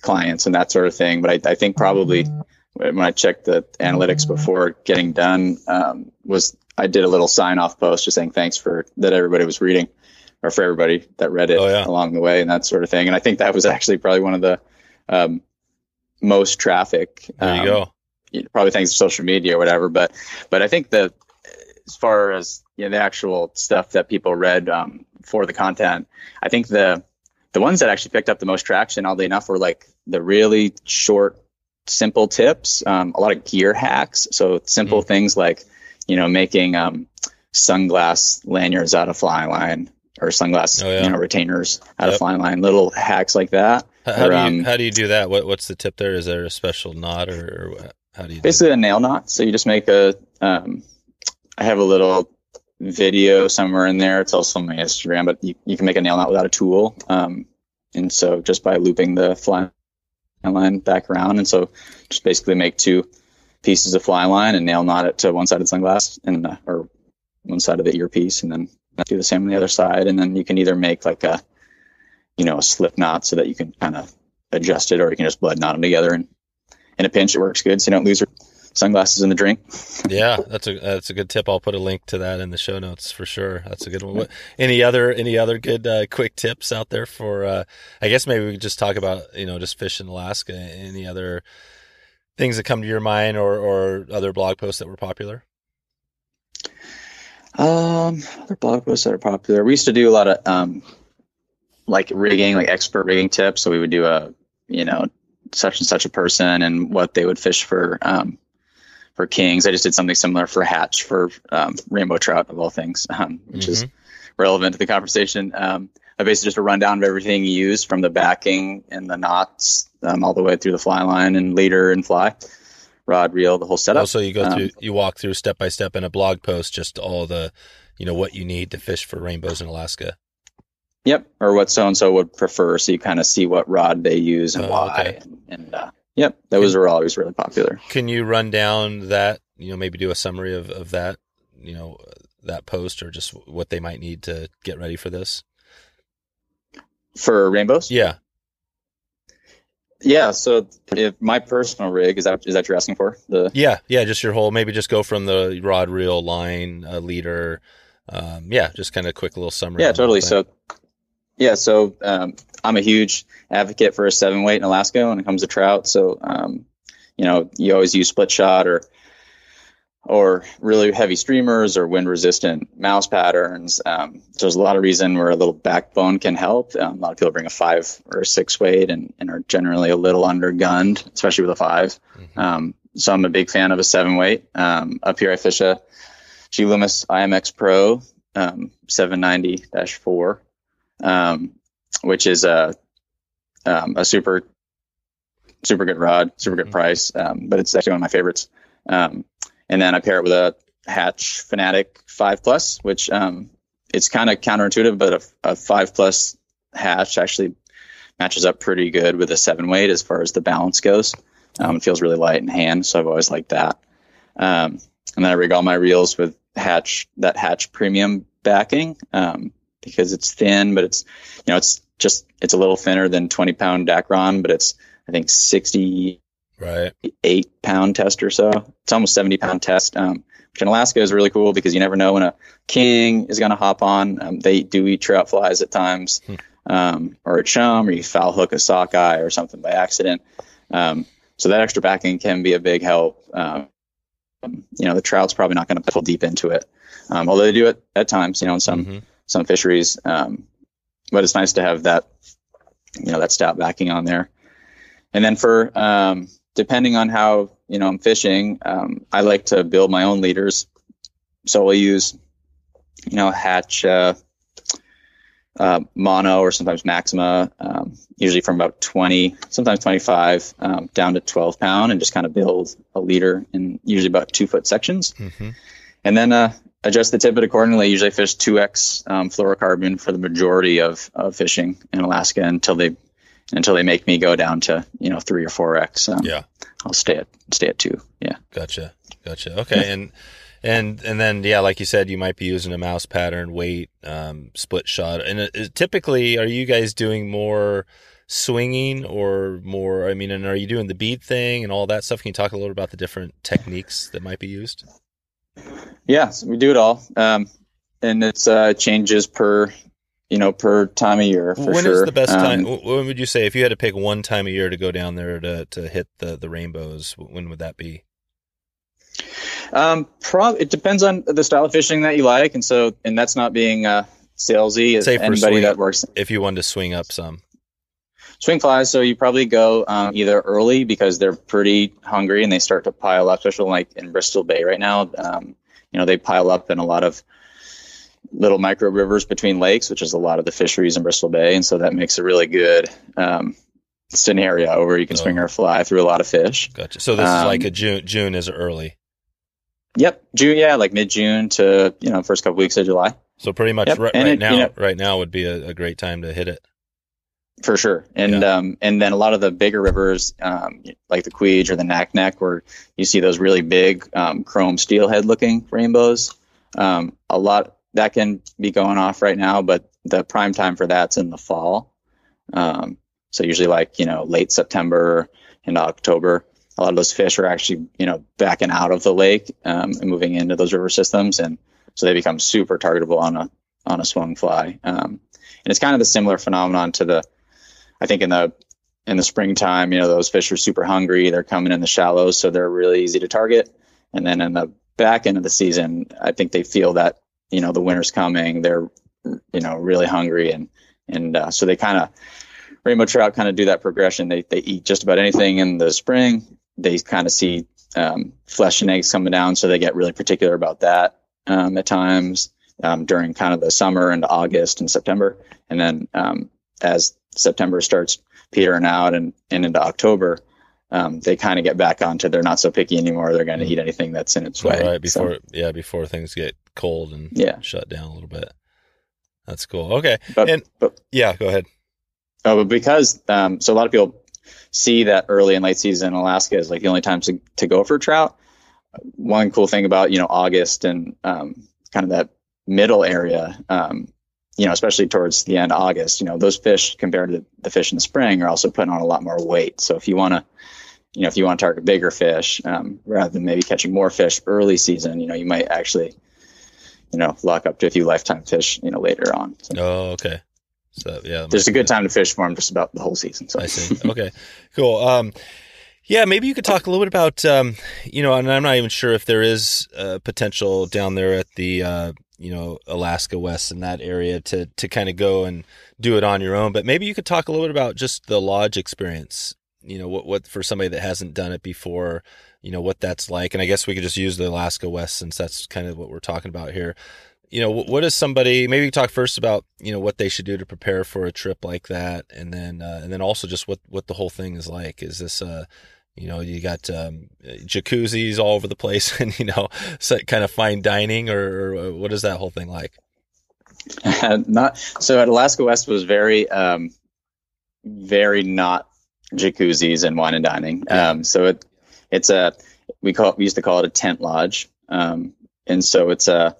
clients and that sort of thing. But I, I, think probably when I checked the analytics before getting done, um, was I did a little sign off post just saying thanks for that everybody was reading, or for everybody that read it oh, yeah. along the way and that sort of thing. And I think that was actually probably one of the um, most traffic. There you go. Um, probably thanks to social media or whatever. But but I think that as far as you know, the actual stuff that people read um, for the content, I think the the ones that actually picked up the most traction, oddly enough, were like the really short, simple tips. Um, a lot of gear hacks. So simple mm. things like you know making um, sunglass lanyards out of fly line or sunglass oh, yeah. you know retainers out yep. of fly line. Little hacks like that. How, how or, do you um, how do you do that? What what's the tip there? Is there a special knot or, or how do you basically do a nail knot? So you just make a um, I have a little video somewhere in there. It's also on my Instagram, but you, you can make a nail knot without a tool. Um, and so just by looping the fly line back around. And so just basically make two pieces of fly line and nail knot it to one side of the sunglass and, uh, or one side of the earpiece and then do the same on the other side. And then you can either make like a, you know, a slip knot so that you can kind of adjust it or you can just blood knot them together and in a pinch it works good so you don't lose your sunglasses in the drink. yeah, that's a that's a good tip. I'll put a link to that in the show notes for sure. That's a good one. What, any other any other good uh, quick tips out there for? Uh, I guess maybe we could just talk about you know just fish in Alaska. Any other things that come to your mind, or or other blog posts that were popular? Um, other blog posts that are popular. We used to do a lot of um, like rigging, like expert rigging tips. So we would do a you know such and such a person and what they would fish for um, for kings. I just did something similar for hatch for um, rainbow trout of all things, um, which mm-hmm. is relevant to the conversation. Um, basically just a rundown of everything you use from the backing and the knots um, all the way through the fly line and leader and fly, rod, reel, the whole setup. Also, you go through, um, you walk through step by step in a blog post, just all the, you know, what you need to fish for rainbows in Alaska. Yep, or what so and so would prefer, so you kind of see what rod they use and oh, why, okay. and, and uh, Yep, those can, are always really popular. Can you run down that? You know, maybe do a summary of of that. You know, that post or just what they might need to get ready for this. For rainbows, yeah, yeah. So, if my personal rig is that is that you're asking for the? Yeah, yeah. Just your whole. Maybe just go from the rod, reel, line, uh, leader. Um, yeah, just kind of quick little summary. Yeah, totally. So, yeah, so um, I'm a huge advocate for a seven weight in Alaska when it comes to trout. So, um, you know, you always use split shot or or really heavy streamers or wind resistant mouse patterns. Um, so there's a lot of reason where a little backbone can help. Um, a lot of people bring a five or a six weight and, and are generally a little undergunned, especially with a 5 mm-hmm. Um, so I'm a big fan of a seven weight. Um, up here I fish a G Loomis IMX Pro 790-4 um, which is a um, a super super good rod, super good mm-hmm. price. Um, but it's actually one of my favorites. And then I pair it with a Hatch Finatic Five Plus, which um, it's kind of counterintuitive, but a, a Five Plus hatch actually matches up pretty good with a seven weight as far as the balance goes. Um, it feels really light in hand, so I've always liked that. Um, and then I rig all my reels with hatch that hatch premium backing um, because it's thin, but it's you know it's just it's a little thinner than 20 pound Dacron, but it's I think 60 right eight pound test or so. It's almost 70 pound test. Um, which in Alaska is really cool because you never know when a king is going to hop on. Um, they do eat trout flies at times, hmm. um, or a chum, or you foul hook a sockeye or something by accident. Um, so that extra backing can be a big help. Um, you know, the trout's probably not going to pull deep into it, um, although they do it at times. You know, in some mm-hmm. some fisheries, um, but it's nice to have that you know that stout backing on there. And then for um, depending on how you know I'm fishing, um, I like to build my own leaders. So I'll use you know hatch uh, uh, mono or sometimes maxima, um, usually from about 20, sometimes 25 um, down to 12 pound, and just kind of build a leader in usually about two foot sections. Mm-hmm. And then uh, adjust the tippet accordingly. Usually fish 2x um, fluorocarbon for the majority of, of fishing in Alaska until they until they make me go down to you know three or four x. Um, yeah, I'll stay at stay at two. Yeah, gotcha, gotcha. Okay, yeah. and and and then yeah, like you said, you might be using a mouse pattern, weight, um, split shot, and it, it, typically, are you guys doing more? swinging or more i mean and are you doing the bead thing and all that stuff can you talk a little about the different techniques that might be used yeah we do it all um, and it's uh, changes per you know, per time of year. For when sure. is the best time? Um, when would you say if you had to pick one time of year to go down there to to hit the the rainbows? When would that be? Um, prob it depends on the style of fishing that you like, and so and that's not being uh, salesy. Say anybody that works. If you wanted to swing up some. Swing flies, so you probably go um, either early because they're pretty hungry and they start to pile up, especially like in Bristol Bay right now. Um, you know, they pile up in a lot of little micro rivers between lakes, which is a lot of the fisheries in Bristol Bay, and so that makes a really good um, scenario where you can oh. swing or fly through a lot of fish. Gotcha. So this um, is like a June. June is early. Yep, June. Yeah, like mid June to you know first couple weeks of July. So pretty much yep. right, right it, now, you know, right now would be a, a, great time to hit it. For sure, and yeah. um, and then a lot of the bigger rivers, um, like the Queege or the Naknek, where you see those really big um, chrome steelhead looking rainbows. Um, a lot that can be going off right now, but the prime time for that's in the fall. Um, so usually like, you know, late September into October, a lot of those fish are actually, you know, backing out of the lake um, and moving into those river systems. And so they become super targetable on a, on a swung fly. Um, and it's kind of the similar phenomenon to the, I think in the, in the springtime, you know, those fish are super hungry. They're coming in the shallows, so they're really easy to target. And then in the back end of the season, I think they feel that you know the winter's coming they're you know really hungry and and uh, so they kind of rainbow trout kind of do that progression. They they eat just about anything in the spring. They kind of see um, flesh and eggs coming down so they get really particular about that um, at times um, during kind of the summer and august and september. And then um, as september starts petering out and, and into october um, they kind of get back onto they're not so picky anymore. They're going to eat anything that's in its way. Right before, so, yeah, before things get cold and yeah. shut down a little bit. That's cool. Okay, but, and but, yeah, go ahead. Oh, but because um, so a lot of people see that early and late season in Alaska is like the only time to, to go for trout. One cool thing about you know August and um, kind of that middle area, um, you know, especially towards the end of August, you know, those fish compared to the fish in the spring are also putting on a lot more weight. So if you want to you know, if you want to target bigger fish, um, rather than maybe catching more fish early season, you know, you might actually, you know, lock up to a few lifetime fish, you know, later on. So, oh, okay. So yeah, there's a good time to fish for them just about the whole season. So I see. Okay, cool. Um, yeah, maybe you could talk a little bit about, um, you know, and I'm not even sure if there is uh, potential down there at the, uh, you know, Alaska West in that area to to kind of go and do it on your own. But maybe you could talk a little bit about just the lodge experience you know what what for somebody that hasn't done it before you know what that's like. And i guess we could just use the alaska west since that's kind of what we're talking about here. You know what is somebody maybe talk first about you know what they should do to prepare for a trip like that. And then uh, and then also just what what the whole thing is like. Is this uh you know you got um, jacuzzis all over the place and you know kind of fine dining or, or what is that whole thing like? Not so at Alaska West was very, um, very not jacuzzis and wine and dining. Um, so it it's a we call it, we used to call it a tent lodge. Um, and so it's a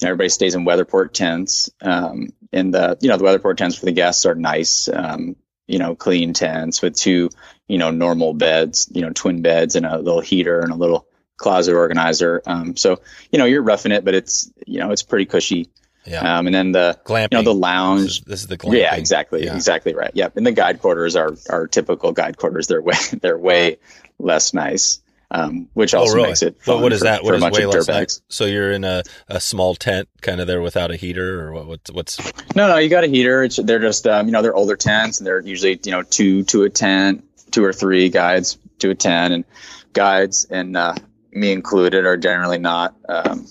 you know, everybody stays in weatherport tents. Um, and the you know the weatherport tents for the guests are nice, um, you know, clean tents with two you know normal beds, you know, twin beds and a little heater and a little closet organizer. Um, so you know you're roughing it, but it's you know it's pretty cushy. Yeah. Um, and then the glamping. you know the lounge. This is, this is the glamping. Yeah, exactly, Yeah. exactly right. Yep. And the guide quarters are are typical guide quarters. They're way they're way less nice, um, which Oh, also really? makes it. But what is for- that? What is way less nice? So you're in a, a small tent, kind of there without a heater, or what? What's, what's No, no, you got a heater. It's, they're just, um, you know, they're older tents, and they're usually, you know, two to a tent, two or three guides to a ten, and guides and uh, me included are generally not um,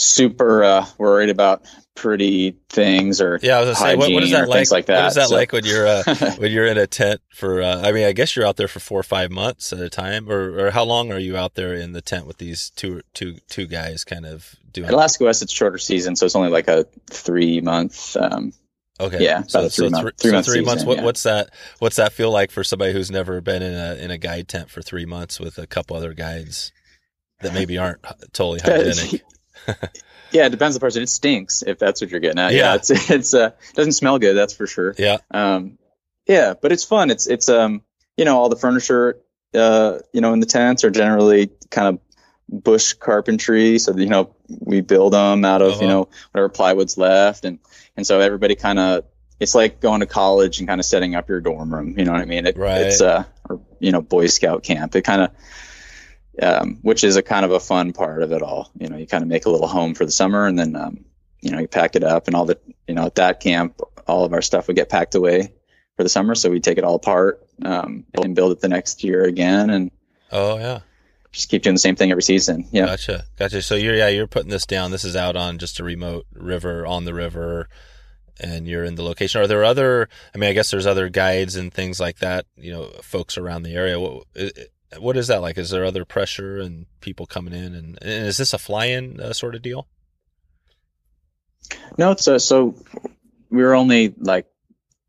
super uh, worried about pretty things or yeah? I was gonna say, what, what is that like? things like What that. is that So- like when you're uh, when you're in a tent for? Uh, I mean, I guess you're out there for four or five months at a time, or, or how long are you out there in the tent with these two two two guys, kind of doing? At Alaska West, it's shorter season, so it's only like a three month. Um, Okay. Yeah, So, a so three-month- three, three months. season, What, yeah. What's that? What's that feel like for somebody who's never been in a in a guide tent for three months with a couple other guides that maybe aren't totally hygienic? yeah, it depends on the person. It stinks if that's what you're getting at. Yeah. Yeah, it's it's uh doesn't smell good, that's for sure. Yeah. Um, yeah, but it's fun. It's it's um you know all the furniture uh you know in the tents are generally kind of bush carpentry, so you know we build them out of Uh-huh. you know whatever plywood's left, and and so everybody kind of it's like going to college and kind of setting up your dorm room. You know what I mean? It, Right. It's uh or you know Boy Scout camp. It kind of um, which is a kind of a fun part of it all. You know, you kind of make a little home for the summer, and then um, you know you pack it up, and all the you know at that camp, all of our stuff would get packed away for the summer, so we take it all apart um, and build it the next year again, and Oh yeah. just keep doing the same thing every season. Yeah, Gotcha. Gotcha. So you're yeah you're putting this down. This is out on just a remote river on the river, and you're in the location. Are there other? I mean, I guess there's other guides and things like that. You know, folks around the area. What what is that like? Is there other pressure and people coming in? And, and is this a fly-in uh, sort of deal? no, it's uh, so we were only like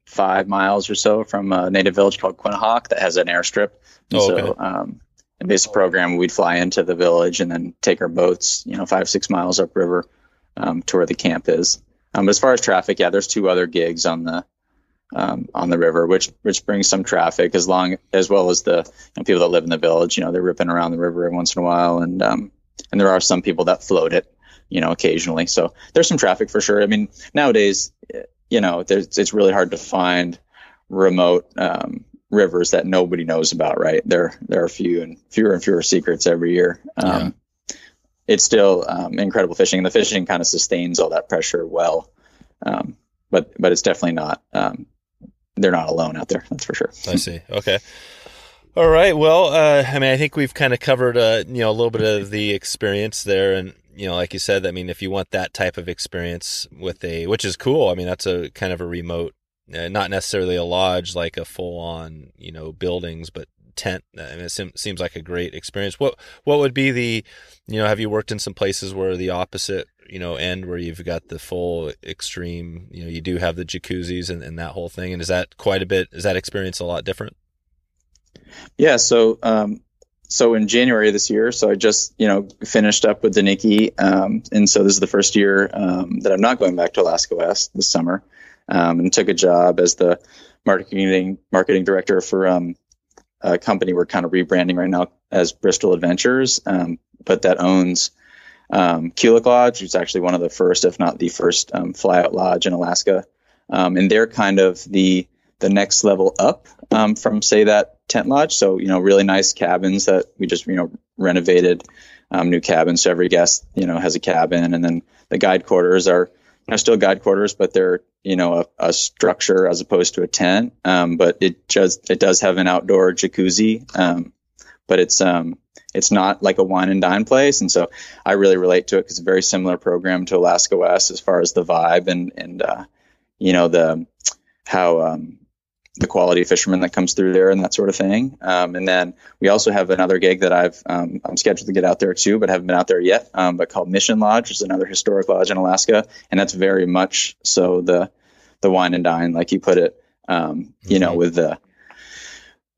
five miles or so from a native village called Quinhagak that has an airstrip. And Oh, so, okay. um, in this program, we'd fly into the village and then take our boats, you know, five six miles upriver um, to where the camp is. Um, but as far as traffic, yeah, there's two other gigs on the um, on the river, which which brings some traffic as long as well as the you know, people that live in the village. You know, they're ripping around the river every once in a while, and um, and there are some people that float it, you know, occasionally. So there's some traffic for sure. I mean, nowadays, you know, there's it's really hard to find remote um, rivers that nobody knows about. Right? There there are few and fewer and fewer secrets every year. Um, It's still um, incredible fishing, and the fishing kind of sustains all that pressure well. Um, but but it's definitely not. They're not alone out there. That's for sure. I see. Okay. All right. Well, uh, I mean, I think we've kind of covered, uh, you know, a little bit of the experience there, and you know, like you said, I mean, if you want that type of experience with a, which is cool. I mean, that's a kind of a remote, uh, not necessarily a lodge, like a full-on, you know, buildings, but tent. I mean, it seem, seems like a great experience. What what would be the, you know, have you worked in some places where the opposite, you know, end where you've got the full extreme, you know, you do have the jacuzzis and, and that whole thing, and is that quite a bit? Is that experience a lot different? Yeah. So, um, so in January this year, so I just, you know, finished up with Deneki. Um, and so this is the first year, um, that I'm not going back to Alaska West this summer. Um, and took a job as the marketing, marketing director for, um, a company we're kind of rebranding right now as Bristol Adventures. Um, but that owns, um, Kulik Lodge, is actually one of the first, if not the first, um, flyout lodge in Alaska. Um, and they're kind of the, the next level up, um, from say that tent lodge. So, you know, really nice cabins that we just, you know, renovated, um, new cabins. So every guest, you know, has a cabin and then the guide quarters are, know, still guide quarters, but they're, you know, a, a structure as opposed to a tent. Um, but it just, it does have an outdoor jacuzzi. Um, but it's, um, it's not like a wine and dine place. And so I really relate to it because it's a very similar program to Alaska West as far as the vibe and, and, uh, you know, the, how, um, the quality fishermen that comes through there and that sort of thing. Um, and then we also have another gig that I've um, I'm scheduled to get out there too, but haven't been out there yet. Um, but called Mission Lodge, which is another historic lodge in Alaska, and that's very much so the the wine and dine, like you put it. Um, you mm-hmm. know, with the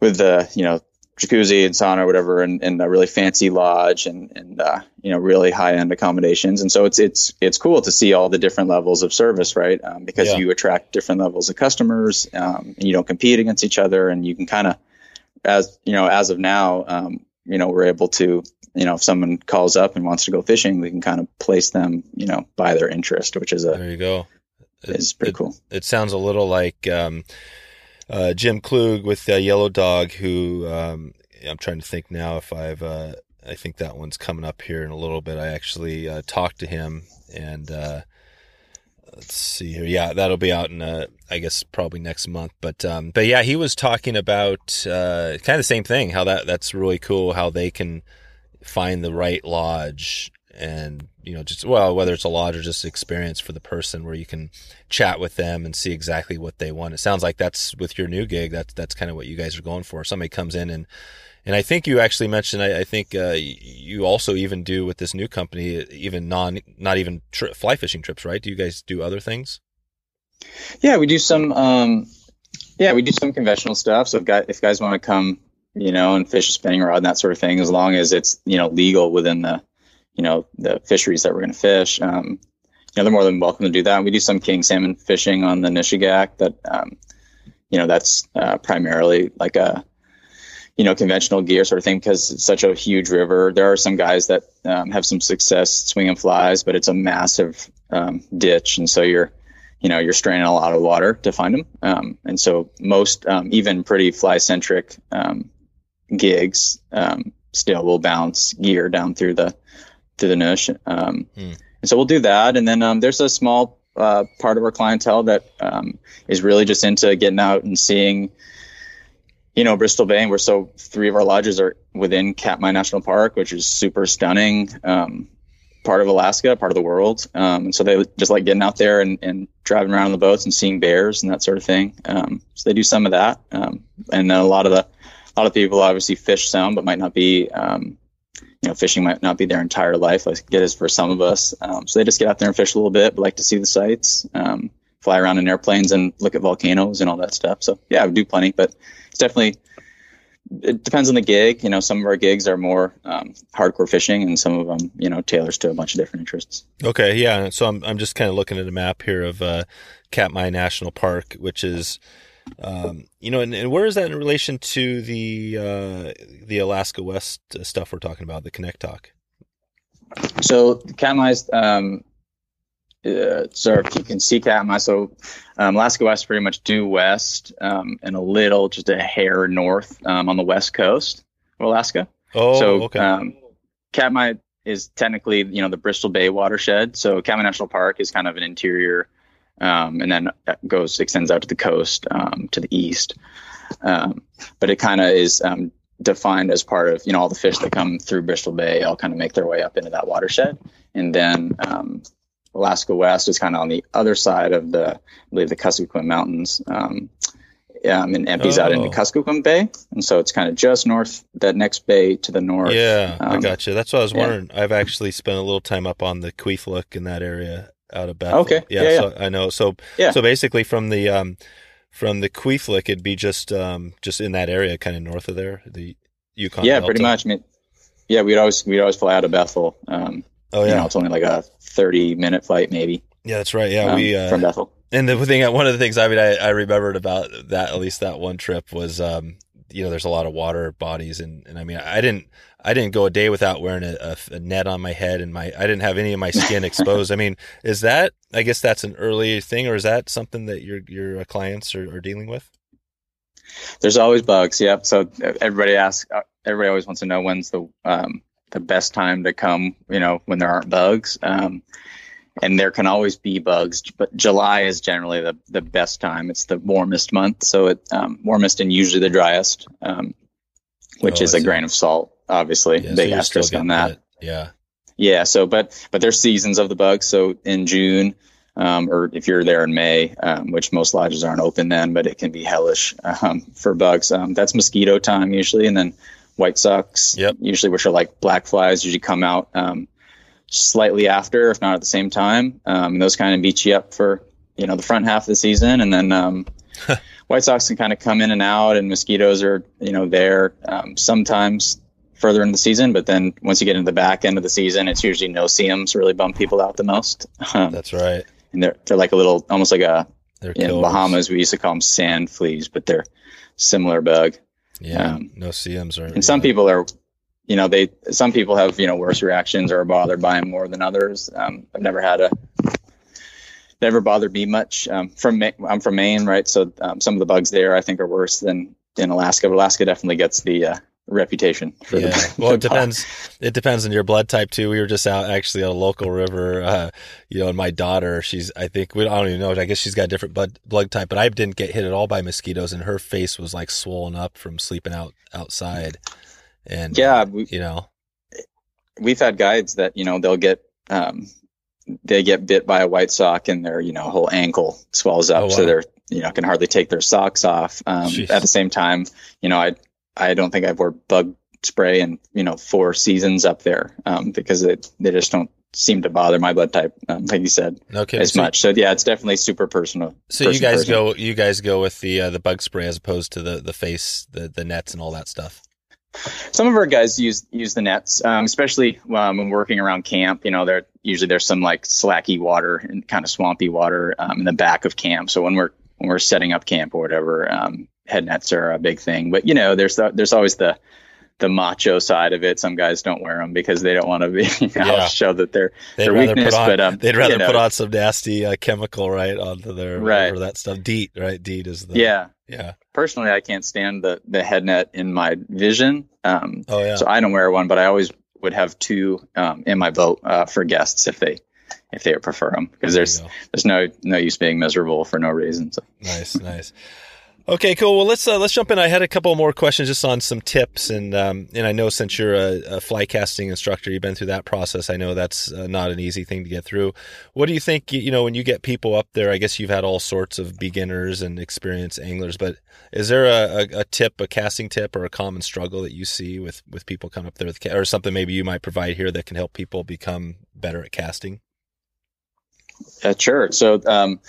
with the you know jacuzzi and sauna or whatever and, and a really fancy lodge and, and uh, you know really high end accommodations. And so it's it's it's cool to see all the different levels of service right? Um, because yeah. you attract different levels of customers um, and you don't compete against each other. And you can kind of as you know as of now um, you know we're able to you know if someone calls up and wants to go fishing we can kind of place them you know by their interest which is a there you go. it's pretty it, cool. it sounds a little like um, uh, Jim Klug with uh, Yellow Dog, who um, I'm trying to think now if I've. Uh, I think that one's coming up here in a little bit. I actually uh, talked to him, and uh, let's see here. Yeah, that'll be out in uh, I guess probably next month. But um, but yeah, he was talking about kind of the same thing. How that that's really cool. How they can find the right lodge and you know just well whether it's a lodge or just experience for the person where you can chat with them and see exactly what they want. It sounds like that's with your new gig that's that's kind of what you guys are going for. Somebody comes in and and I think you actually mentioned I, I think uh, you also even do with this new company even non not even tri- fly fishing trips right? Do you guys do other things? Yeah we do some um yeah we do some conventional stuff. So if guys, if guys want to come you know and fish a spinning rod and that sort of thing as long as it's you know legal within the you know the fisheries that we're going to fish. Um, you know, they're more than welcome to do that. We do some king salmon fishing on the Nushagak. That um, you know, that's uh, primarily like a you know conventional gear sort of thing because it's such a huge river. There are some guys that um, have some success swinging flies, but it's a massive um, ditch, and so you're you know you're straining a lot of water to find them. Um, and so most um, even pretty fly centric gigs still will bounce gear down through the to the Nush. Um, hmm. And so we'll do that. And then um, there's a small uh, part of our clientele that um, is really just into getting out and seeing, you know, Bristol Bay. And we're so three of our lodges are within Katmai National Park, which is super stunning. Um, part of Alaska, part of the world. Um, and so they just like getting out there and, and, driving around on the boats and seeing bears and that sort of thing. Um, so they do some of that. Um, and then a lot of the, a lot of people obviously fish some, but might not be, um, you know, fishing might not be their entire life, like it is for some of us. Um, so they just get out there and fish a little bit, but like to see the sights, um, fly around in airplanes and look at volcanoes and all that stuff. So yeah, we do plenty, but it's definitely, it depends on the gig. You know, some of our gigs are more um, hardcore fishing, and some of them, you know, tailors to a bunch of different interests. Okay, yeah. So I'm I'm just kind of looking at a map here of uh, Katmai National Park, which is um, you know, and, and, where is that in relation to the uh, the Alaska West stuff we're talking about, the Kanektok? So Katmai's, um, uh, so if you can see Katmai, so um, Alaska West pretty much due west um, and a little, just a hair north um, on the west coast of Alaska. Oh, so, okay. Um, Katmai is technically, you know, the Bristol Bay watershed. So Katmai National Park is kind of an interior um, and then goes extends out to the coast um, to the east. Um, but it kind of is um, defined as part of you know all the fish that come through Bristol Bay all kind of make their way up into that watershed, and then um, Alaska West is kind of on the other side of the I believe the Kuskokwim Mountains. Um, and empties oh. out into oh. Kuskokwim Bay, and so it's kind of just north that next bay to the north. Yeah, I got you. That's what I was wondering. Yeah. I've actually spent a little time up on the Kwethluk in that area out of Bethel. Okay. Yeah, yeah, so I know. So yeah. so basically from the um from the Kwethluk it'd be just um just in that area kind of north of there, the Yukon. Yeah, Delta. pretty much. I mean, yeah, we'd always we'd always fly out of Bethel. Um oh yeah. You know, it's only like a 30 minute flight maybe. Yeah, that's right. Yeah, um, we uh, from Bethel. And the thing, one of the things I mean, I, I remembered about that, at least that one trip was, um, you know, there's a lot of water bodies, and, and I mean, I didn't, I didn't go a day without wearing a, a, a, net on my head and my I didn't have any of my skin exposed. I mean, is that I guess that's an early thing, or is that something that your your uh, clients are, are dealing with? There's always bugs. Yep. So everybody asks. Uh, everybody always wants to know when's the um, the best time to come. You know, when there aren't bugs. Um, and there can always be bugs, but July is generally the, the best time. It's the warmest month, so it um, warmest and usually the driest, um, which oh, is a grain of salt obviously yeah, big so asterisk on that. Yeah. Yeah. So, but but there's seasons of the bugs. So in June, um, or if you're there in May, um, which most lodges aren't open then, but it can be hellish um, for bugs. Um, that's mosquito time usually, and then white sox, Yep. usually which are like black flies, usually come out um, slightly after, if not at the same time. Um, and those kind of beat you up for you know the front half of the season, and then um, white sox can kind of come in and out, and mosquitoes are you know there um, sometimes further in the season, but then once you get into the back end of the season, it's usually no-see-ums really bump people out the most. Um, That's right. and they're they're like a little almost like a They're in. Bahamas we used to call them sand fleas, but they're similar bug. Yeah, um, no-see-ums are. And some people are, you know, they some people have you know worse reactions or are bothered by them more than others. Um, I've never had a never bothered me much. Um, from I'm from Maine, right? So um, some of the bugs there I think are worse than in Alaska. But Alaska definitely gets the uh, reputation for Yeah. the. Well, it depends. It depends on your blood type too. We were just out actually on a local river, uh, you know, and my daughter, she's, I think, we I don't even know. I guess she's got a different blood, blood type, but I didn't get hit at all by mosquitoes and her face was like swollen up from sleeping out outside. And, Yeah, we, you know, we've had guides that you know they'll get um, they get bit by a white sock and their you know whole ankle swells up Oh, wow. so they're you know can hardly take their socks off um, at the same time you know i i don't think i've wore bug spray in you know four seasons up there um, because it, they just don't seem to bother my blood type um, like you said no as So- much so yeah it's definitely super personal So you person to guys person. go, you guys go with the, uh, the bug spray as opposed to the, the face, the, the nets and all that stuff. some of our guys use use the nets, um, especially um, when working around camp. You know, there usually there's some like slacky water and kind of swampy water um, in the back of camp. So when we're when we're setting up camp or whatever, um, head nets are a big thing. But you know, there's the, there's always the the macho side of it. Some guys don't wear them because they don't want to be you know, Yeah. show that they're They'd Their rather weakness, put on, but, um, they'd rather you know. put on some nasty uh, chemical, right, onto their, Right. that stuff. DEET, right? DEET is the, yeah. yeah. Personally, I can't stand the the head net in my vision. Um, Oh yeah. So I don't wear one, but I always would have two um, in my boat uh, for guests if they if they prefer them because there's there's no no use being miserable for no reason. So Nice, nice. Okay, cool. Well, let's uh, let's jump in. I had a couple more questions just on some tips, and um, and I know since you're a, a fly casting instructor, you've been through that process. I know that's uh, not an easy thing to get through. What do you think? You know, when you get people up there, I guess you've had all sorts of beginners and experienced anglers, but is there a, a, a tip, a casting tip, or a common struggle that you see with with people coming up there with, or something maybe you might provide here that can help people become better at casting? uh, sure. So um,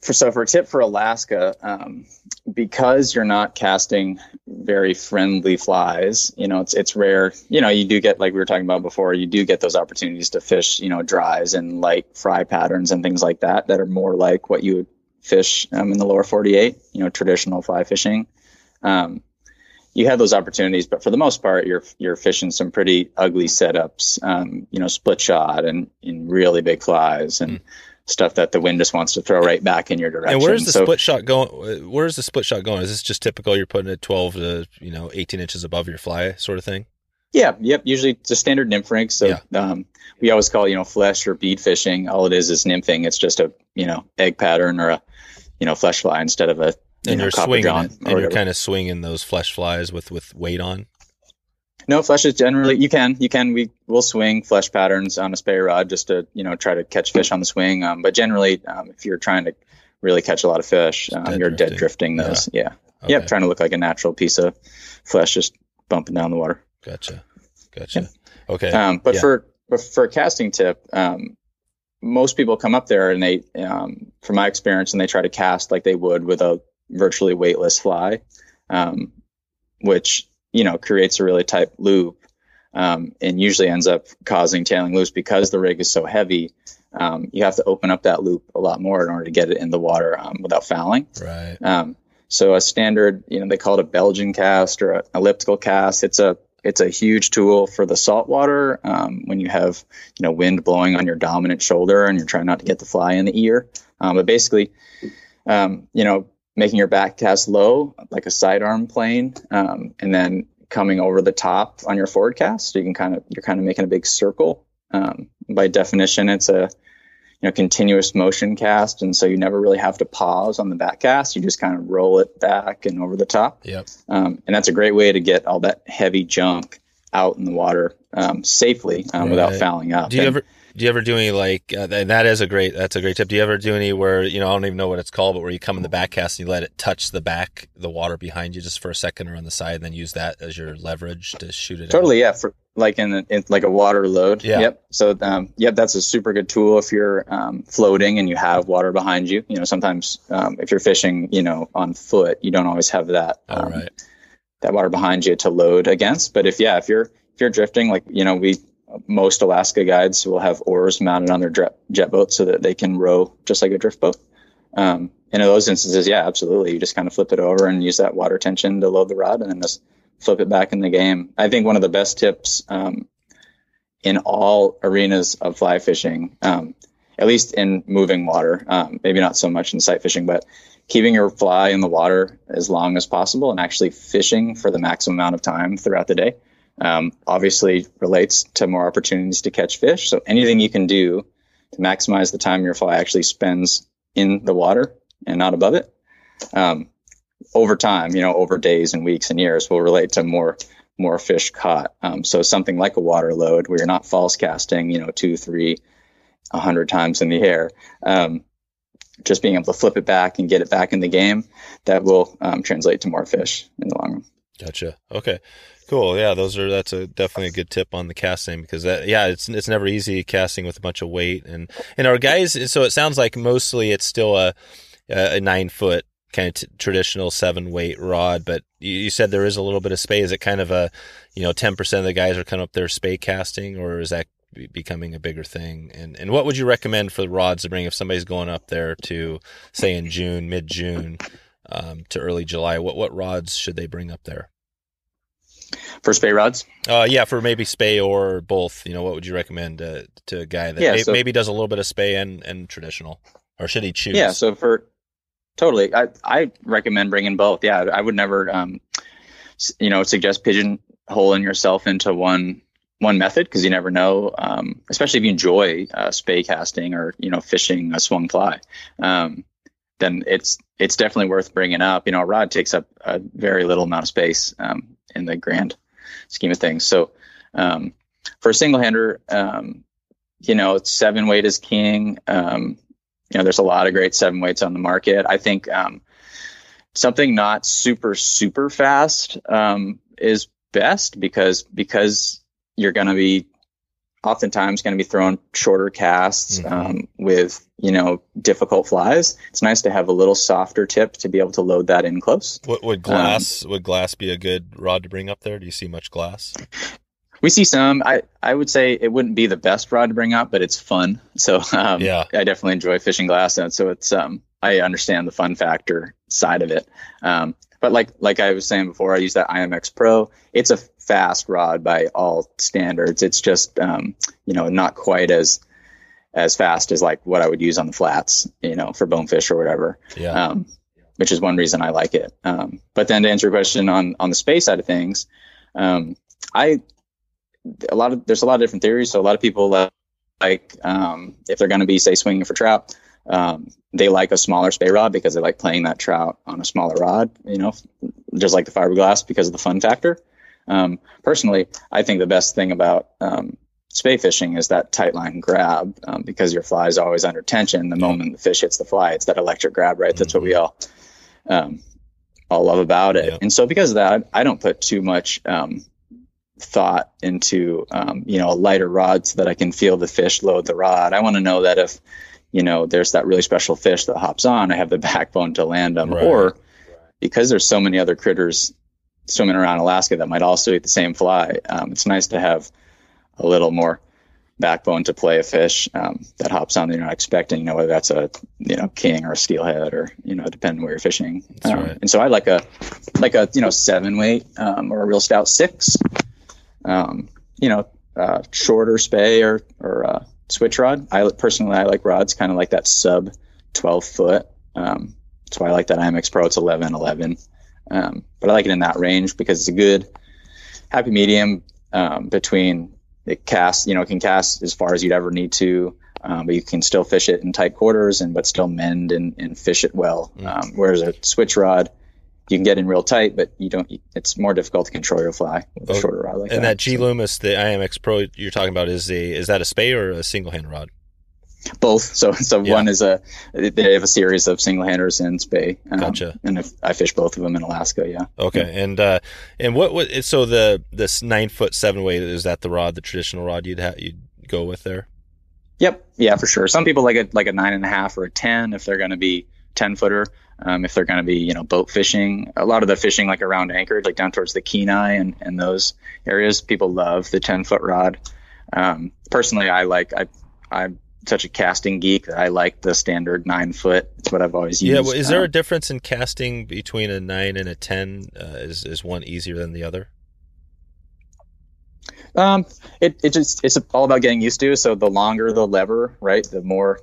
for so for a tip for Alaska, um, because you're not casting very friendly flies, you know it's it's rare. You know you do get like we were talking about before. You do get those opportunities to fish, you know, dries and light fry patterns and things like that that are more like what you would fish um, in the lower 48. You know, traditional fly fishing. Um, you have those opportunities, but for the most part, you're you're fishing some pretty ugly setups. Um, you know, split shot and in really big flies and stuff that the wind just wants to throw right back in your direction. And where's the So- split shot going? Where's the split shot going? Is this just typical? You're putting it 12 to you know 18 inches above your fly, sort of thing. Yeah, yep. Usually it's a standard nymph rig. So um, we always call you know flesh or bead fishing. All it is is nymphing. It's just a you know egg pattern or a you know flesh fly instead of a you And know, you're swinging it, and you're kind of swinging those flesh flies with with weight on. No, flesh is generally you can you can we will swing flesh patterns on a spey rod just to you know try to catch fish on the swing. Um, but generally, um, if you're trying to really catch a lot of fish, um, dead you're drifting. dead drifting those. Yeah. Okay. Yep. Trying to look like a natural piece of flesh just bumping down the water. Gotcha. Gotcha. Okay. Um, but Yeah. for but for a casting tip, um, most people come up there and they, um, from my experience, and they try to cast like they would with a virtually weightless fly, um, which you know creates a really tight loop, um, and usually ends up causing tailing loose because the rig is so heavy. Um, you have to open up that loop a lot more in order to get it in the water um, without fouling. right. Um, so a standard, you know, they call it a Belgian cast or an elliptical cast. It's a it's a huge tool for the saltwater um, when you have you know wind blowing on your dominant shoulder and you're trying not to get the fly in the ear. Um, but basically, um, you know, making your back cast low like a sidearm plane, um, and then coming over the top on your forward cast. So you can kind of you're kind of making a big circle. Um, by definition, it's a you know continuous motion cast, and so you never really have to pause on the back cast. You just kind of roll it back and over the top, Yep. um, and that's a great way to get all that heavy junk out in the water um, safely um, right. without fouling up. Do you and, ever do you ever do any like uh, that is a great that's a great tip. Do you ever do any where you know I don't even know what it's called, but where you come in the back cast and you let it touch the back the water behind you just for a second or on the side, and then use that as your leverage to shoot it. Totally, out? yeah. For like in, in, like a water load. Yeah. Yep. So um, yep, that's a super good tool if you're um, floating and you have water behind you. You know, sometimes um, if you're fishing, you know, on foot, you don't always have that. All um, right. That water behind you to load against. But if yeah, if you're if you're drifting, like you know, we most Alaska guides will have oars mounted on their jet boat so that they can row just like a drift boat. Um, and in those instances, yeah, absolutely. You just kind of flip it over and use that water tension to load the rod and then just flip it back in the game. I think one of the best tips um, in all arenas of fly fishing, um, at least in moving water, um, maybe not so much in sight fishing, but keeping your fly in the water as long as possible and actually fishing for the maximum amount of time throughout the day um, obviously relates to more opportunities to catch fish. So anything you can do to maximize the time your fly actually spends in the water and not above it, um, over time, you know, over days and weeks and years, will relate to more more fish caught. Um, so something like a water load where you're not false casting, you know, two, three, a hundred times in the air. Um, just being able to flip it back and get it back in the game, that will um, translate to more fish in the long run. Gotcha. Okay. Cool. Yeah, those are that's a definitely a good tip on the casting because that yeah, it's it's never easy casting with a bunch of weight and and our guys. So it sounds like mostly it's still a a nine foot kind of t- traditional seven weight rod, but you, you, said there is a little bit of spey. Is it kind of a you know ten percent of the guys are coming up there spey casting, or is that becoming a bigger thing? And and what would you recommend for the rods to bring if somebody's going up there to say in June, mid June? Um, to early July, what what rods should they bring up there? For spey rods? Uh, yeah, for maybe spey or both. You know, what would you recommend uh, to a guy that yeah, may, so, maybe does a little bit of spey and, and traditional, or should he choose? Yeah, so for totally, I I recommend bringing both. Yeah, I would never, um, you know, suggest pigeonholing yourself into one one method because you never know, um, especially if you enjoy uh, spey casting or you know fishing a swung fly. Um, then it's it's definitely worth bringing up. You know, a rod takes up a very little amount of space. Um, in the grand scheme of things. So um, for a single hander, um, you know, seven weight is king. Um, you know, there's a lot of great seven weights on the market. I think um, something not super super fast um, is best because because you're going to be oftentimes going to be throwing shorter casts mm-hmm. um, with you know difficult flies. It's nice to have a little softer tip to be able to load that in close. What, would glass um, would glass be a good rod to bring up there? Do you see much glass? We see some. I, I would say it wouldn't be the best rod to bring up, but it's fun. So um, yeah, I definitely enjoy fishing glass, and so it's um I understand the fun factor side of it. Um, but like like I was saying before, I use that IMX Pro. It's a fast rod by all standards. It's just um, you know not quite as as fast as like what I would use on the flats, you know, for bonefish or whatever. Yeah. Um, which is one reason I like it. Um, but then to answer your question on on the spey side of things, um, I a lot of there's a lot of different theories. So a lot of people like um, if they're going to be say swinging for trout, um, they like a smaller spey rod because they like playing that trout on a smaller rod, you know, just like the fiberglass because of the fun factor. Um, personally, I think the best thing about um, spey fishing is that tight line grab um, because your fly is always under tension. The moment the fish hits the fly, it's that electric grab, right? That's what we all um, all love about it. Yeah. And so because of that, I don't put too much um, thought into um, you know a lighter rod so that I can feel the fish load the rod. I want to know that if you know, there's that really special fish that hops on, I have the backbone to land them. Right. Or because there's so many other critters swimming around Alaska that might also eat the same fly, um, it's nice to have a little more backbone to play a fish um, that hops on that you're not expecting, you know, whether that's a, you know, king or a steelhead or, you know, depending where you're fishing. Um, right. And so I like a, like a, you know, seven weight um, or a real stout six, um, you know, uh, shorter spey or, or uh, switch rod. I personally I like rods kind of like that sub 12 foot. Um, that's why I like that IMX Pro. It's 11 11. Um, but I like it in that range because it's a good happy medium um, between it casts. You know, it can cast as far as you'd ever need to, um, but you can still fish it in tight quarters and but still mend and, and fish it well. Mm. Um, whereas a switch rod, you can get in real tight, but you don't. It's more difficult to control your fly with a Oh, shorter rod like and that. that G Loomis, the IMX Pro you're talking about, is a is that a spey or a single hand rod? Both. So so Yeah. one is a they have a series of single handers in spey. Um, Gotcha. And if, I fish both of them in Alaska. Yeah. Okay, and uh, and what what so the this nine foot seven weight is that the rod, the traditional rod you'd ha- you'd go with there? Yep. Yeah, for sure. Some people like a like a nine and a half or a ten if they're going to be ten footer. Um, if they're going to be you know boat fishing, a lot of the fishing like around Anchorage, like down towards the Kenai and and those areas, people love the ten foot rod. Um, personally, I like I I'm such a casting geek that I like the standard nine foot. It's what I've always used. Yeah. Well, is there a Um, difference in casting between a nine and a ten? Uh, is is one easier than the other? Um, it, it just it's all about getting used to. So the longer the lever, right, the more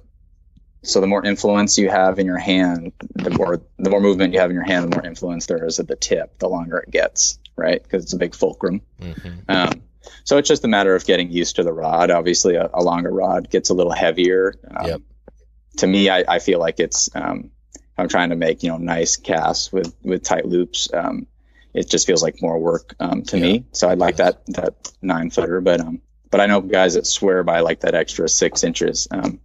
so the more influence you have in your hand, the more the more movement you have in your hand, the more influence there is at the tip. The longer it gets, right, because it's a big fulcrum. hmm Um, so it's just a matter of getting used to the rod. Obviously, a, a longer rod gets a little heavier. Um, Yep. To me, I, I feel like it's um, I'm trying to make you know nice casts with with tight loops. Um, it just feels like more work um, to me. So I like Yes. that that nine footer, but um, but I know guys that swear by like that extra six inches. Um,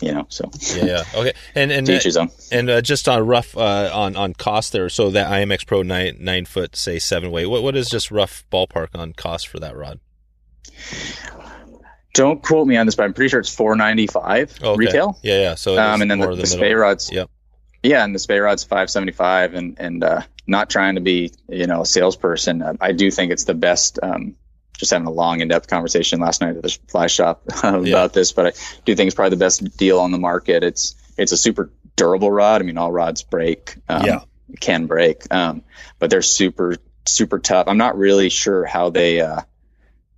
you know, so Yeah. Yeah. Okay. And and each and uh, just on rough uh, on on cost there. So that IMX Pro nine nine foot say seven weight. What what is just rough ballpark on cost for that rod? Don't quote me on this, but I'm pretty sure it's 495 Okay. retail. Yeah. Yeah. So um, and then the, more the spey rods. Yep. Yeah, and the spey rod's five seventy five, and and uh, not trying to be you know a salesperson. uh, I do think it's the best. Um, just having a long in depth conversation last night at the fly shop about Yeah. this, but I do think it's probably the best deal on the market. It's it's a super durable rod. I mean, all rods break. Um, Yeah. can break, um, but they're super super tough. I'm not really sure how they. Uh,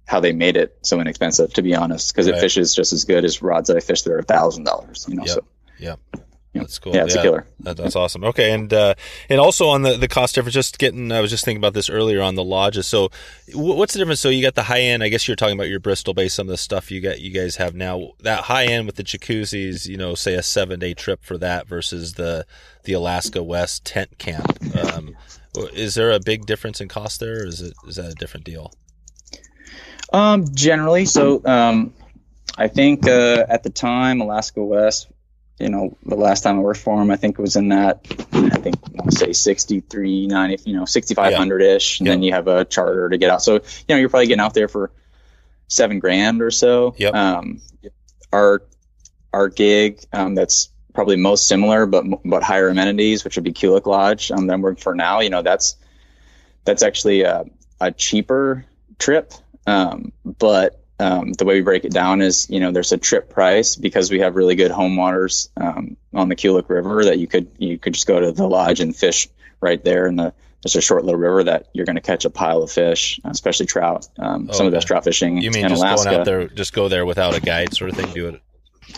how they made it so inexpensive, to be honest, because Right. it fishes just as good as rods that I fish that are a thousand dollars. You know, Yep. so. Yeah. That's cool. yeah, it's a killer. That, that's awesome. Okay, and uh, and also on the, the cost difference, just getting, I was just thinking about this earlier on the lodges. So, wh- what's the difference? So you got the high end. I guess you're talking about your Bristol base, some of the stuff you got, you guys have now. That high end with the jacuzzis, you know, say a seven day trip for that versus the the Alaska West tent camp. Um, is there a big difference in cost there, or is it is that a different deal? Um, generally, so um, I think uh, at the time, Alaska West, you know, the last time I worked for him, I think it was in that, I think I want to say 63, 90, you know, 6,500 ish. And then you have a charter to get out. So, you know, you're probably getting out there for seven grand or so. Yep. Um, our, our gig, um, that's probably most similar, but, but higher amenities, which would be Kulik Lodge, um, that I'm working for now, you know, that's, that's actually a, a cheaper trip. Um, but um, the way we break it down is, you know, there's a trip price because we have really good home waters um, on the Kulik River that you could you could just go to the lodge and fish right there in the there's a short little river that you're going to catch a pile of fish, especially trout. Um, Oh, some of the best trout fishing You mean in just Alaska. going out there, just go there without a guide, sort of thing? Do it.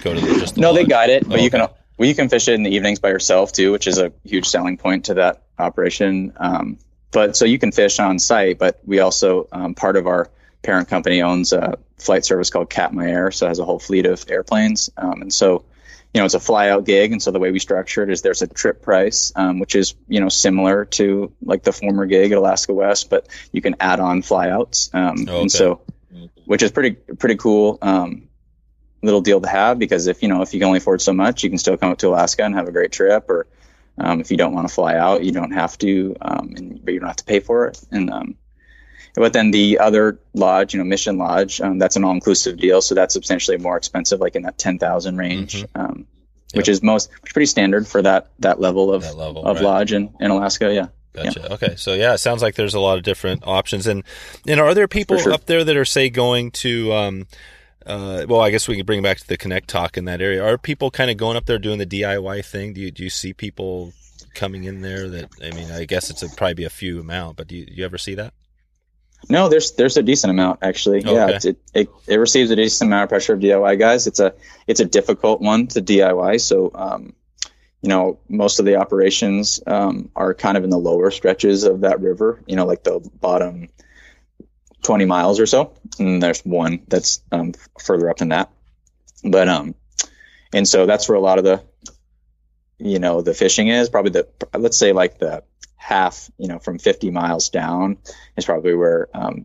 Go to the, just the No, they guide it, but Oh, you can well, you can fish it in the evenings by yourself too, which is a huge selling point to that operation. Um, but so you can fish on site, but we also um, part of our parent company owns a flight service called Katmai Air, so it has a whole fleet of airplanes, um, and so you know it's a fly out gig, and so the way we structure it is there's a trip price, um, which is you know similar to like the former gig at Alaska West, but you can add on flyouts, um, okay. and so which is pretty pretty cool. Um, little deal to have because if you know if you can only afford so much, you can still come up to Alaska and have a great trip. Or um, if you don't want to fly out, you don't have to, um, and, but you don't have to pay for it. And um, but then the other lodge, you know, Mission Lodge, um, that's an all-inclusive deal, so that's substantially more expensive, like in that ten thousand range, Mhm. um, which is most which is pretty standard for that that level of That level, of right. lodge in, in Alaska. Yeah. Gotcha. Okay. So yeah, it sounds like there's a lot of different options. And and are there people sure. up there that are say going to um uh well, I guess we can bring back to the Kanektok in that area. Are people kind of going up there doing the DIY thing? Do you do you see people coming in there that I mean, I guess it's a, probably be a few amount, but do you, do you ever see that? No, there's there's a decent amount actually. Yeah, Okay. it's, it, it it receives a decent amount of pressure of DIY guys. It's a it's a difficult one to DIY. So, um, you know, most of the operations um, are kind of in the lower stretches of that river. You know, like the bottom twenty miles or so, and there's one that's um, further up than that. But um, and so that's where a lot of the, you know, the fishing is probably the let's say like the half, you know, from 50 miles down is probably where um,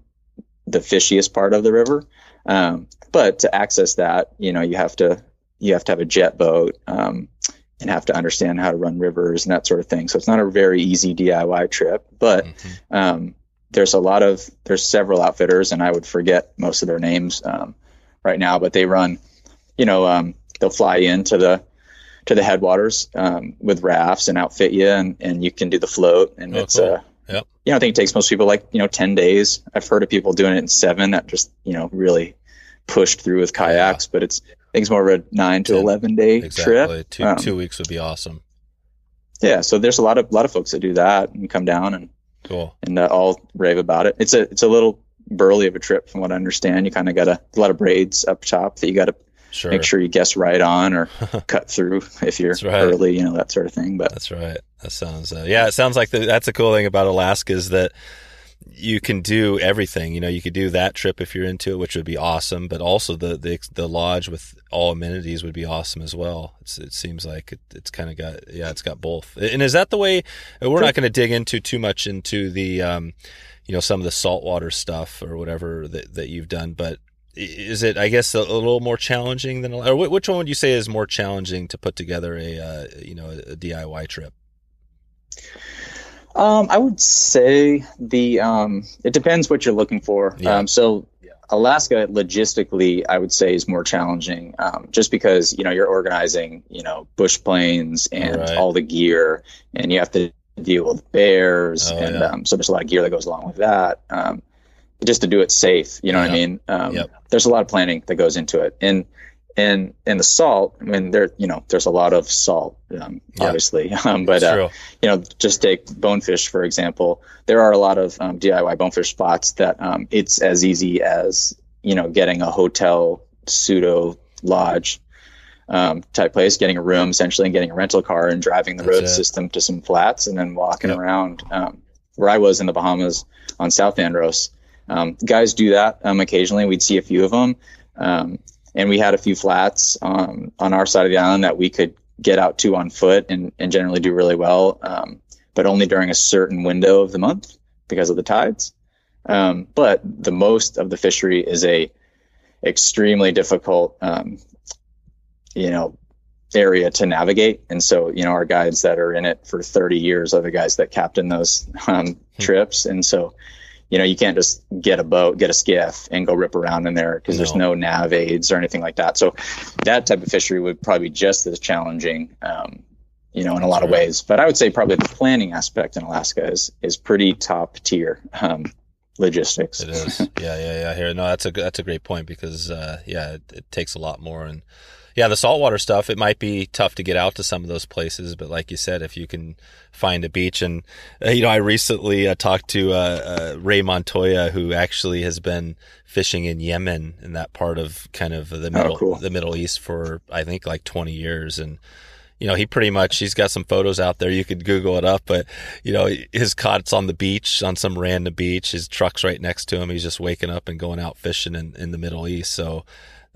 the fishiest part of the river. Um, but to access that, you know, you have to you have to have a jet boat um, and have to understand how to run rivers and that sort of thing. So it's not a very easy DIY trip, but mm-hmm. um, there's a lot of there's several outfitters, and I would forget most of their names um, right now, but they run, you know, um, they'll fly into the to the headwaters um, with rafts and outfit you, and, and you can do the float, and oh, it's cool. uh, yep. you know, I think it takes most people like you know ten days. I've heard of people doing it in seven that just you know really pushed through with kayaks, yeah. but it's I think it's more of a nine to eleven day exactly. trip. Two um, two weeks would be awesome. Yeah, so there's a lot of lot of folks that do that and come down and Cool. And uh, all rave about it. It's a it's a little burly of a trip from what I understand. You kind of got a, a lot of braids up top that you got to sure. make sure you guess right on or cut through if you're right. early, you know that sort of thing. But that's right. That sounds uh, yeah. It sounds like the, that's a cool thing about Alaska is that you can do everything. You know, you could do that trip if you're into it, which would be awesome. But also the the, the lodge with all amenities would be awesome as well. It's, it seems like it, it's kind of got yeah, it's got both. And is that the way? We're not going to dig into too much into the um, you know some of the saltwater stuff or whatever that that you've done, but is it i guess a, a, little more challenging than or which one would you say is more challenging to put together a uh, you know a diy trip um, I would say the um, it depends what you're looking for. Yeah. Um, so Alaska logistically, I would say is more challenging, um, just because you know you're organizing, you know, bush planes and right. all the gear, and you have to deal with bears, oh, and yeah. um, so there's a lot of gear that goes along with that. Um, just to do it safe, you know what I mean? Um, yep. There's a lot of planning that goes into it, and and and the salt i mean there you know there's a lot of salt um, yeah. obviously um, but uh, you know just take bonefish for example there are a lot of um, diy bonefish spots that um, it's as easy as you know getting a hotel pseudo lodge um, type place getting a room essentially and getting a rental car and driving the That's road it. system to some flats and then walking yep. around um, where i was in the bahamas on south andros guys do that occasionally we'd see a few of them um, and we had a few flats um, on our side of the island that we could get out to on foot and, and generally do really well, um, but only during a certain window of the month because of the tides. Um, but the most of the fishery is a extremely difficult, um, you know, area to navigate. And so, you know, our guides that are in it for 30 years are the guys that captain those um, hmm. trips. And so you know, you can't just get a boat, get a skiff, and go rip around in there because no. there's no nav aids or anything like that. So that type of fishery would probably be just as challenging, um, you know, in a lot of ways. But I would say probably the planning aspect in Alaska is is pretty top tier. Um, logistics. It is. Yeah, yeah, yeah. Here, no, that's a that's a great point because uh, yeah, it, it takes a lot more and yeah, the saltwater stuff, it might be tough to get out to some of those places, but like you said, if you can find a beach and, uh, you know, I recently uh, talked to uh, uh Ray Montoya, who actually has been fishing in Yemen in that part of kind of the oh, middle, oh, cool. the Middle East for, I think like 20 years. And, you know, he pretty much, he's got some photos out there. You could Google it up, but, you know, his cot's on the beach, on some random beach. His truck's right next to him. He's just waking up and going out fishing in, in the Middle East. So,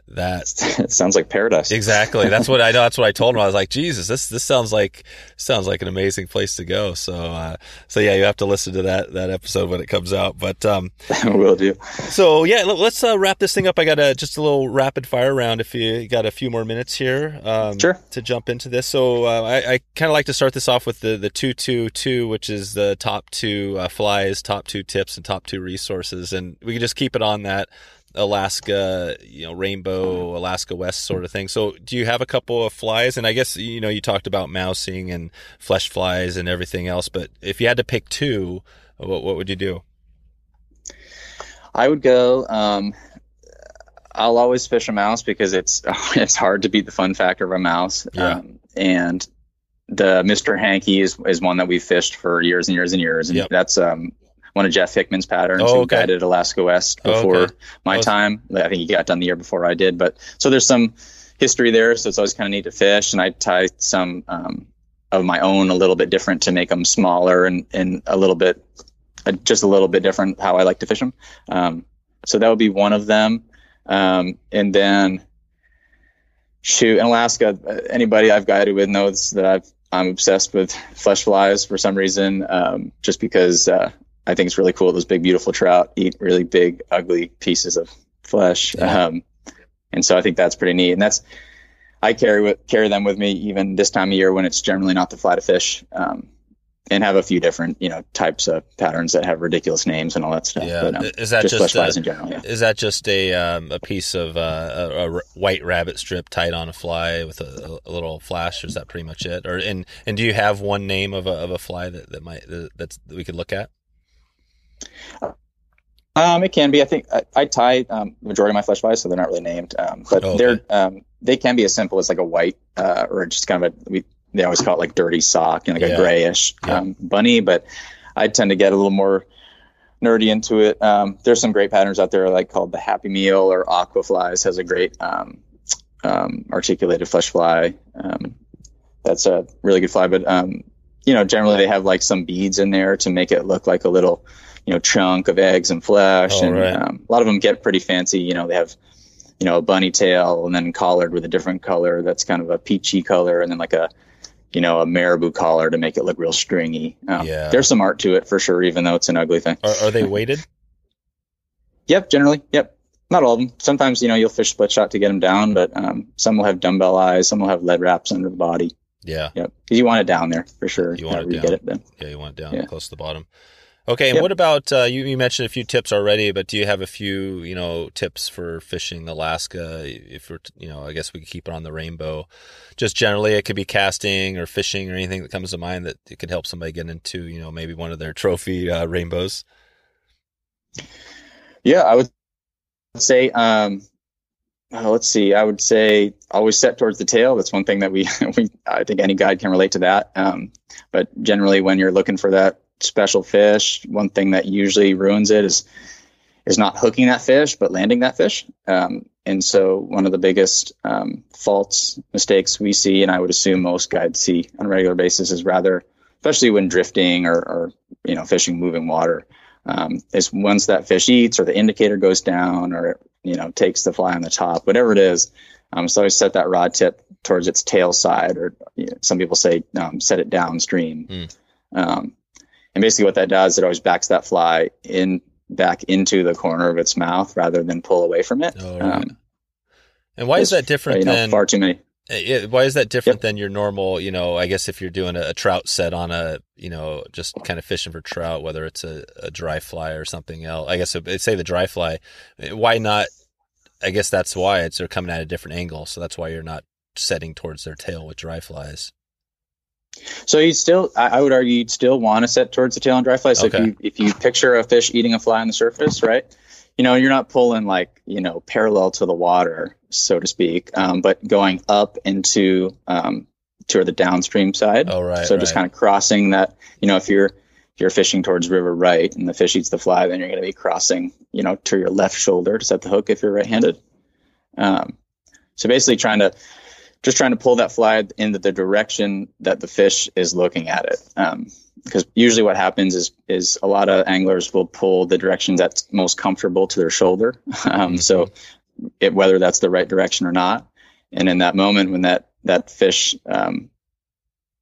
that it sounds like paradise. Exactly. That's what I know. That's what I told him. I was like, Jesus, this this sounds like sounds like an amazing place to go. So uh, so yeah, you have to listen to that that episode when it comes out. But um, will do. So yeah, let's uh, wrap this thing up. I got a just a little rapid fire round. If you got a few more minutes here, um, sure. To jump into this. So uh, I, I kind of like to start this off with the the two two two, which is the top two uh, flies, top two tips, and top two resources, and we can just keep it on that Alaska, you know, rainbow, Alaska West sort of thing. So, do you have a couple of flies? And I guess you know you talked about mousing and flesh flies and everything else, but if you had to pick two, what what would you do? I would go. Um, I'll always fish a mouse because it's it's hard to beat the fun factor of a mouse. Yeah. Um, and the Mr. Hanky is is one that we've fished for years and years and years, and yep. that's um one of Jeff Hickman's patterns oh, okay. who guided Alaska West oh, before okay. my time. I think he got done the year before I did, but so there's some history there. So it's always kind of neat to fish. And I tie some um, of my own a little bit different to make them smaller and, and a little bit, uh, just a little bit different how I like to fish them. Um, so that would be one of them. Um, and then shoot in Alaska, uh, anybody I've guided with knows that I've I'm obsessed with flesh flies for some reason, um, just because uh, I think it's really cool. Those big, beautiful trout eat really big, ugly pieces of flesh, Yeah. um, and so I think that's pretty neat. And that's I carry with, carry them with me even this time of year when it's generally not the fly to fish, um, and have a few different you know types of patterns that have ridiculous names and all that stuff. Yeah. But, um, Is that just, just, flies in general? Yeah. Is that just a um, a piece of uh, a, a white rabbit strip tied on a fly with a, a little flash? Or is that pretty much it? Or and and do you have one name of a of a fly that, that might that, that's that we could look at? Um, it can be. I think I, I tie um, the majority of my flesh flies, so they're not really named. Um, but Oh, okay. they're um, they can be as simple as like a white uh, or just kind of a we they always call it like dirty sock, you know, like Yeah. a grayish Yeah. um, bunny. But I tend to get a little more nerdy into it. Um, there's some great patterns out there, like called the Happy Meal or Aqua Flies has a great um, um, articulated flesh fly. Um, that's a really good fly, but um, you know, generally they have like some beads in there to make it look like a little, you know, chunk of eggs and flesh. Oh, and right. um, a lot of them get pretty fancy. You know, they have, you know, a bunny tail and then collared with a different color that's kind of a peachy color, and then like a, you know, a marabou collar to make it look real stringy. Um, Yeah. There's some art to it for sure, even though it's an ugly thing. Are, are they weighted? Yep, generally. Yep. Not all of them. Sometimes, you know, you'll fish split shot to get them down, but um, some will have dumbbell eyes, some will have lead wraps under the body. Yeah. Yep. Because you want it down there for sure. You want it down. get it then. Yeah, you want it down Yeah. close to the bottom. Okay, and Yep. what about uh, you? You mentioned a few tips already, but do you have a few, you know, tips for fishing Alaska? If we're, you know, I guess we could keep it on the rainbow. Just generally, it could be casting or fishing or anything that comes to mind that it could help somebody get into, you know, maybe one of their trophy uh, rainbows. Yeah, I would say, um, uh, let's see, I would say always set towards the tail. That's one thing that we, we I think any guide can relate to that. Um, but generally, when you're looking for that special fish, one thing that usually ruins it is is not hooking that fish, but landing that fish. Um, and so, one of the biggest um, faults, mistakes we see, and I would assume most guides see on a regular basis, is rather, especially when drifting or, or you know fishing moving water, um, is once that fish eats or the indicator goes down or it, you know takes the fly on the top, whatever it is. Um, so I set that rod tip towards its tail side, or you know, some people say um, set it downstream. Mm. Um, and basically, what that does, it always backs that fly in back into the corner of its mouth rather than pull away from it. Oh, right. Um, And why is that different you know, than far too many. Uh, why is that different Yep. than your normal, you know, I guess if you're doing a, a trout set on a, you know, just kind of fishing for trout, whether it's a, a dry fly or something else, I guess say the dry fly, uh, why not? I guess that's why it's they're coming at a different angle. So that's why you're not setting towards their tail with dry flies. So you'd still, I, I would argue, you'd still want to set towards the tail on dry fly. So Okay. if you if you picture a fish eating a fly on the surface, right? You know, you're not pulling like you know parallel to the water, so to speak, um, but going up into um, to the downstream side. Oh, right. so just right. kind of crossing that. You know, if you're if you're fishing towards river right and the fish eats the fly, then you're going to be crossing, you know, to your left shoulder to set the hook if you're right-handed. Um, so basically, trying to just trying to pull that fly into the direction that the fish is looking at it. Um, because usually what happens is is a lot of anglers will pull the direction that's most comfortable to their shoulder. Um, So it, whether that's the right direction or not, and in that moment when that that fish um,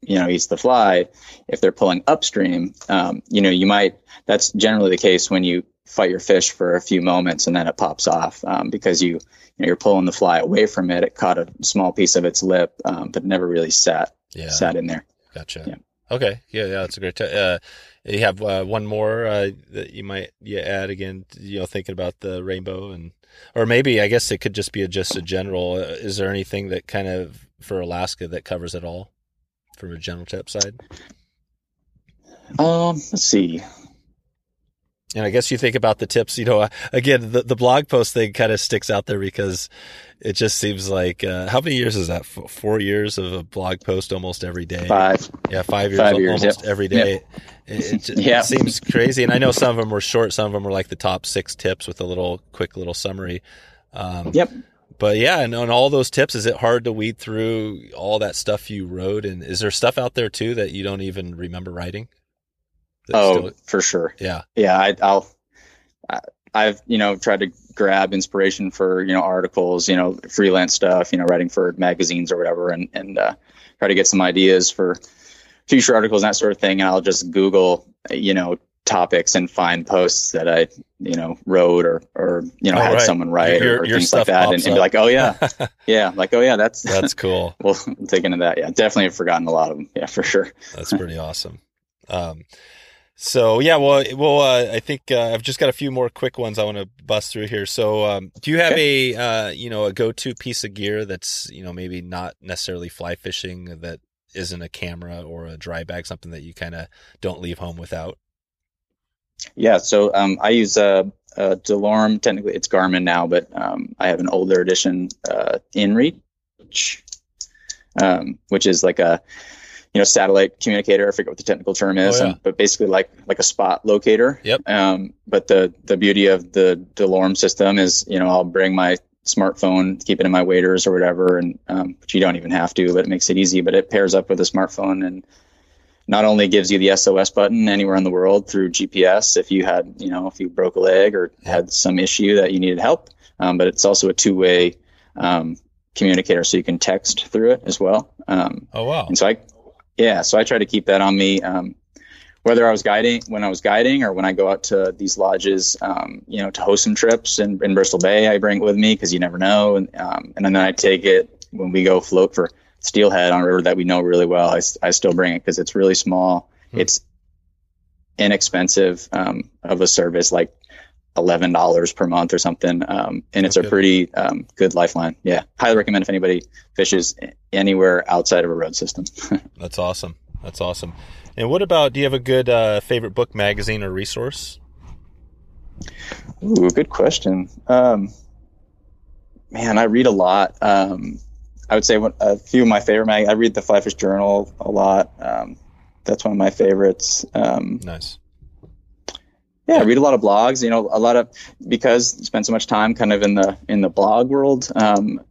you know eats the fly, if they're pulling upstream, um, you know you might. That's generally the case when you fight your fish for a few moments and then it pops off um, because you, you know, you're pulling the fly away from it. It caught a small piece of its lip, um, but never really sat yeah. sat in there. Gotcha. Yeah. Okay. Yeah. Yeah. That's a great. T- uh, you have uh, one more uh, that you might yeah, add again. You know, thinking about the rainbow and, or maybe I guess it could just be a, just a general. Uh, is there anything that kind of for Alaska that covers it all, from a general tip side? Um, let's see. And I guess you think about the tips. You know, uh, again, the the blog post thing kind of sticks out there because it just seems like uh, how many years is that? Four years of a blog post almost every day. Five. Yeah, five years, Five years, almost yep. every day. It, it, just- Yeah. it seems crazy, and I know some of them were short. Some of them were like the top six tips with a little quick little summary. Um, Yep. But yeah, and on all those tips, is it hard to weed through all that stuff you wrote? And is there stuff out there too that you don't even remember writing? Oh, still- for sure. yeah, Yeah, I, I'll. I, I've you know tried to grab inspiration for you know articles, you know freelance stuff, you know writing for magazines or whatever, and and uh, try to get some ideas for future articles and that sort of thing, and I'll just Google, you know, topics and find posts that I, you know, wrote or, or you know, Oh, had right. someone write Your- or, or your things like that, and, and be like, oh yeah, yeah, like oh yeah, that's That's cool. we'll dig into that. Yeah, definitely have forgotten a lot of them. Yeah, for sure. That's pretty awesome. Um, so yeah, well, well, uh, I think uh, I've just got a few more quick ones I want to bust through here. So, um, do you have a uh, you know a go-to piece of gear that's you know maybe not necessarily fly fishing that isn't a camera or a dry bag, something that you kind of don't leave home without? Yeah, so um, I use a, a Delorme. Technically, it's Garmin now, but um, I have an older edition uh, InReach, um, which is like a you know satellite communicator. I forget what the technical term is, Oh, yeah. um, but basically like like a spot locator. Yep. Um, but the the beauty of the Delorme system is you know I'll bring my smartphone, keep it in my waders or whatever, and um, which you don't even have to, but it makes it easy. But it pairs up with a smartphone and not only gives you the SOS button anywhere in the world through GPS if you had, you know, if you broke a leg or had some issue that you needed help, um, but it's also a two-way um, communicator, so you can text through it as well. Um, Oh wow, and so I, yeah, so I try to keep that on me, um, whether I was guiding, when I was guiding, or when I go out to these lodges, um, you know, to host some trips in, in Bristol Bay, I bring it with me because you never know, and um, and then I take it when we go float for steelhead on a river that we know really well. I, I still bring it because it's really small. Hmm. It's inexpensive um, of a service, like eleven dollars per month or something, um, and it's That's a pretty um, good lifeline. Yeah, highly recommend if anybody fishes anywhere outside of a road system. that's awesome. That's awesome. And what about? Do you have a good uh, favorite book, magazine, or resource? Ooh, good question. Um, man, I read a lot. Um, I would say a few of my favorite mag. I read the Flyfish Journal a lot. Um, that's one of my favorites. Um, Nice. Yeah, I read a lot of blogs. You know, a lot of because I spend so much time kind of in the in the blog world. Um,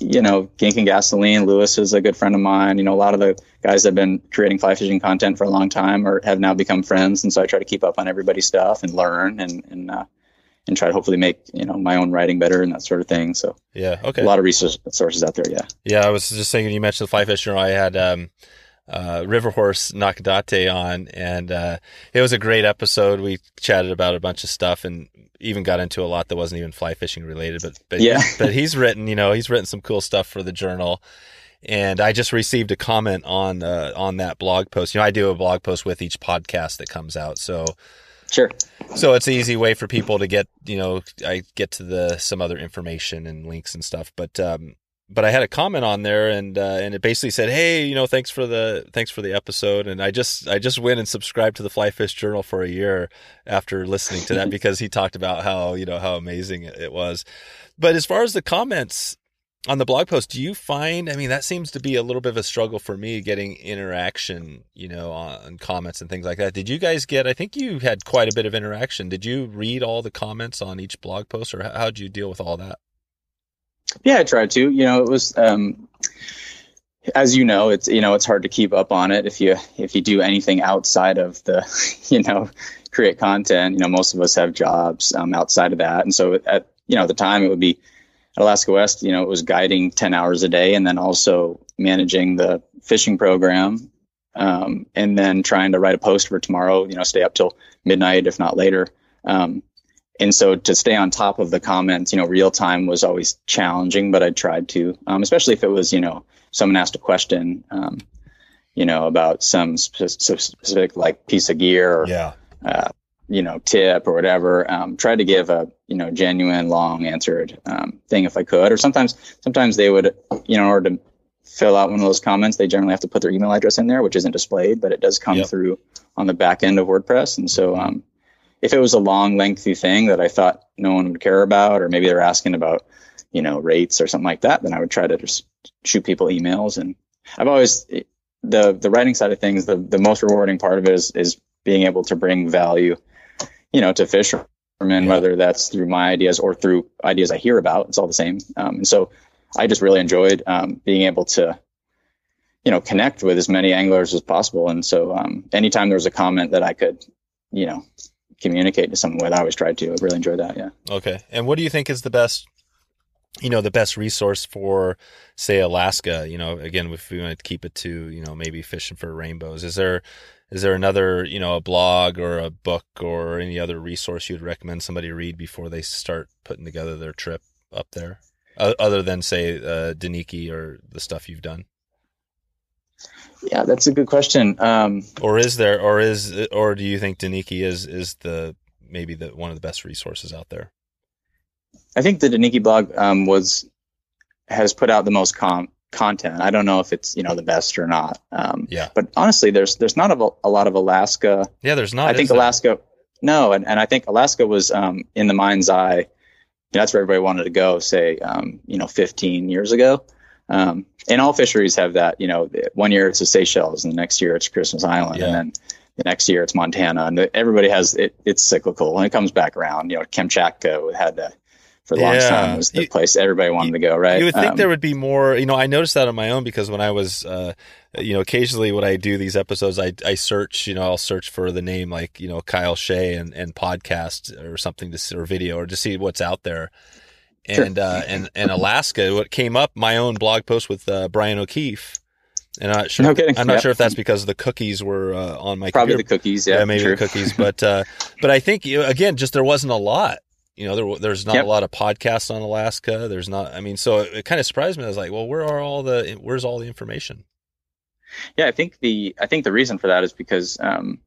you know, Gink and Gasoline. Lewis is a good friend of mine. You know, a lot of the guys that have been creating fly fishing content for a long time or have now become friends, and so I try to keep up on everybody's stuff and learn and and uh, and try to hopefully make you know my own writing better and that sort of thing. So Yeah. Okay. a lot of resource sources out there. Yeah. Yeah, I was just saying you mentioned the fly fish journal. I had um, uh, River Horse Nakadate on, and uh, it was a great episode. We chatted about a bunch of stuff and even got into a lot that wasn't even fly fishing related. But but Yeah. but he's written, you know, he's written some cool stuff for the journal. And I just received a comment on uh, on that blog post. You know, I do a blog post with each podcast that comes out, so Sure. so it's an easy way for people to get you know i get to the some other information and links and stuff but um but i had a comment on there and uh, and it basically said hey you know thanks for the thanks for the episode and i just i just went and subscribed to the fly fish journal for a year after listening to that because he talked about how you know how amazing it, it was but as far as the comments on the blog post, do you find? I mean, that seems to be a little bit of a struggle for me getting interaction, you know, on comments and things like that. Did you guys get? I think you had quite a bit of interaction. Did you read all the comments on each blog post, or how did you deal with all that? Yeah, I tried to. You know, it was um, as you know, it's you know it's hard to keep up on it if you if you do anything outside of the you know create content. You know, most of us have jobs um, outside of that, and so at you know the time it would be at Alaska West. You know, it was guiding ten hours a day, and then also managing the fishing program, um, and then trying to write a post for tomorrow. You know, stay up till midnight if not later. Um, and so to stay on top of the comments, you know, real time was always challenging, but I tried to, um, especially if it was, you know, someone asked a question, um, you know, about some spe- specific like piece of gear or, Yeah, uh, you know, tip or whatever. Um, try to give a, you know, genuine, long answered um, thing if I could. Or sometimes, sometimes they would, you know, in order to fill out one of those comments, they generally have to put their email address in there, which isn't displayed, but it does come Yep. through on the back end of WordPress. And so, um, if it was a long, lengthy thing that I thought no one would care about, or maybe they're asking about, you know, rates or something like that, then I would try to just shoot people emails. And I've always the the writing side of things, the the most rewarding part of it is is being able to bring value, you know, to fishermen, Yeah. whether that's through my ideas or through ideas I hear about. It's all the same. Um, and so I just really enjoyed um, being able to, you know, connect with as many anglers as possible. And so um, anytime there was a comment that I could, you know, communicate to someone with, I always tried to. I really enjoy that. Yeah. okay. And what do you think is the best you know, the best resource for, say, Alaska. You know, again, if we want to keep it to, you know, maybe fishing for rainbows, is there is there another, you know, a blog or a book or any other resource you'd recommend somebody read before they start putting together their trip up there, other than say uh, Deneki or the stuff you've done? Yeah, that's a good question. Um, or is there, or is, or do you think Deneki is is the maybe the one of the best resources out there? I think the Deneki blog um, was has put out the most com- content. I don't know if it's you know the best or not. Um, yeah. But honestly, there's there's not a, a lot of Alaska. Yeah, there's not. I think Alaska. No, and, and I think Alaska was um, in the mind's eye. You know, that's where everybody wanted to go. Say, um, you know, 15 years ago. Um, and all fisheries have that. You know, one year it's the Seychelles, and the next year it's Christmas Island, Yeah. and then the next year it's Montana, and everybody has it. It's cyclical, and it comes back around. You know, Kamchatka had to for a long Yeah. time was the You- place everybody wanted to go. Right? You would think Um, there would be more. You know, I noticed that on my own because when I was, uh, you know, occasionally when I do these episodes, I I search. You know, I'll search for the name like you know Kyle Shea and and podcast or something to see, or video or to see what's out there. Sure. And uh, and and Alaska, what came up, my own blog post with uh, Brian O'Keefe. And I'm not sure. No kidding. I'm not Yep. sure if that's because the cookies were uh, on my probably computer. the cookies. Yeah, maybe true. the cookies, but uh, but I think you know, again, just there wasn't a lot. You know, there there's not Yep. a lot of podcasts on Alaska. There's not. I mean, so it, it kind of surprised me. I was like, well, where are all the where's all the information? Yeah, I think the I think the reason for that is because um,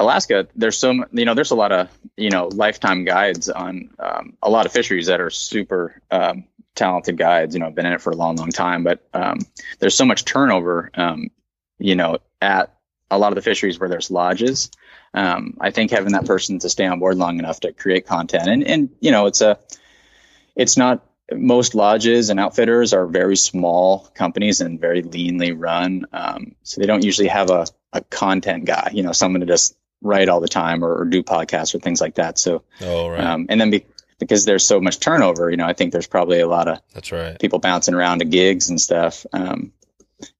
Alaska, there's some you know there's a lot of you know lifetime guides on um, a lot of fisheries that are super um, talented guides. You know, been in it for a long, long time, but um, there's so much turnover. Um, you know, at a lot of the fisheries where there's lodges. Um, I think having that person to stay on board long enough to create content, and and you know, it's a it's not most lodges and outfitters are very small companies and very leanly run. Um, so they don't usually have a, a content guy, you know, someone to just write all the time or, or do podcasts or things like that. So, Oh, right, um, and then be, because there's so much turnover, you know, I think there's probably a lot of that's right. people bouncing around to gigs and stuff. Um,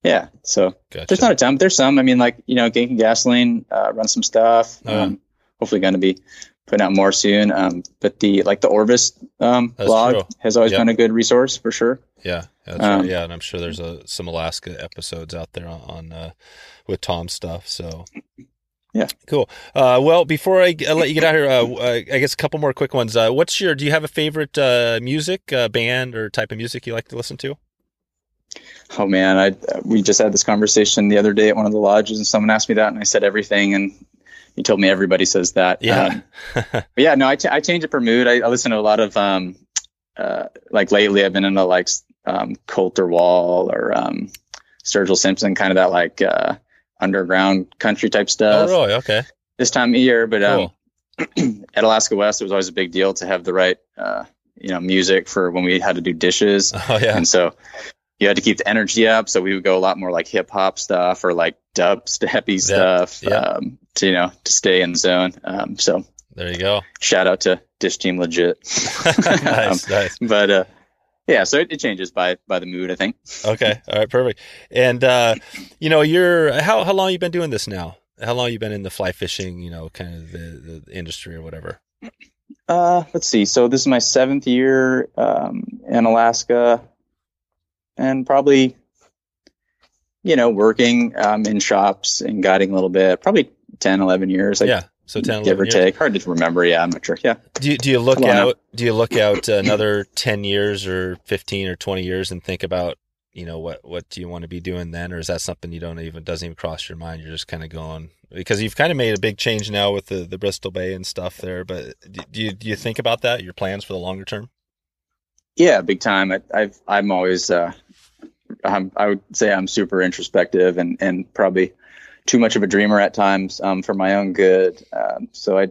yeah. So Gotcha. there's not a ton, but there's some. I mean, like, you know, Gink and Gasoline, uh, run some stuff. Oh. Um, hopefully going to be putting out more soon. Um, but the, like the Orvis, um, blog true. has always Yep. been a good resource for sure. yeah, that's um, right. Yeah, and I'm sure there's a, some Alaska episodes out there on, on uh, with Tom's stuff. So. Yeah. Cool. Uh, well, before I, I let you get out here, uh, uh, I guess a couple more quick ones. Uh, what's your? Do you have a favorite uh, music uh, band or type of music you like to listen to? Oh man, I we just had this conversation the other day at one of the lodges, and someone asked me that, and I said everything, and he told me everybody says that. Yeah. Um, but yeah, no, I, ch- I change it per mood. I, I listen to a lot of um, uh, like lately, I've been into like um, Colter Wall or um, Sturgill Simpson, kind of that like uh, underground country type stuff. oh, really? Okay. this time of year. But um, at Alaska West, it was always a big deal to have the right uh, you know music for when we had to do dishes. Oh yeah. And so you had to keep the energy up. So we would go a lot more like hip hop stuff or like dub steppy stuff yeah. Um, to, you know, to stay in zone. Um, so There you go. shout out to Dish Team Legit. nice, nice. But, uh, yeah, so it, it changes by, by the mood, I think. Okay. All right. Perfect. And uh, you know, you're how how long you been doing this now? How long you been in the fly fishing? You know, kind of the, the industry or whatever. Uh, let's see. So this is my seventh year, um, in Alaska and probably, you know, working, um, in shops and guiding a little bit, probably 10, 11 years. Like, yeah. So 10, give or years. take. Hard to remember. Yeah, I'm not sure. Yeah. Do you, do you look Come on out? Do you look out another ten years or fifteen or twenty years and think about you know what what do you want to be doing then, or is that something you don't even doesn't even cross your mind? You're just kind of going because you've kind of made a big change now with the the Bristol Bay and stuff there. But do do you do you think about that? Your plans for the longer term? Yeah, big time. I, I've I'm always uh, I'm, I would say I'm super introspective and and probably too much of a dreamer at times um, for my own good. Um, so I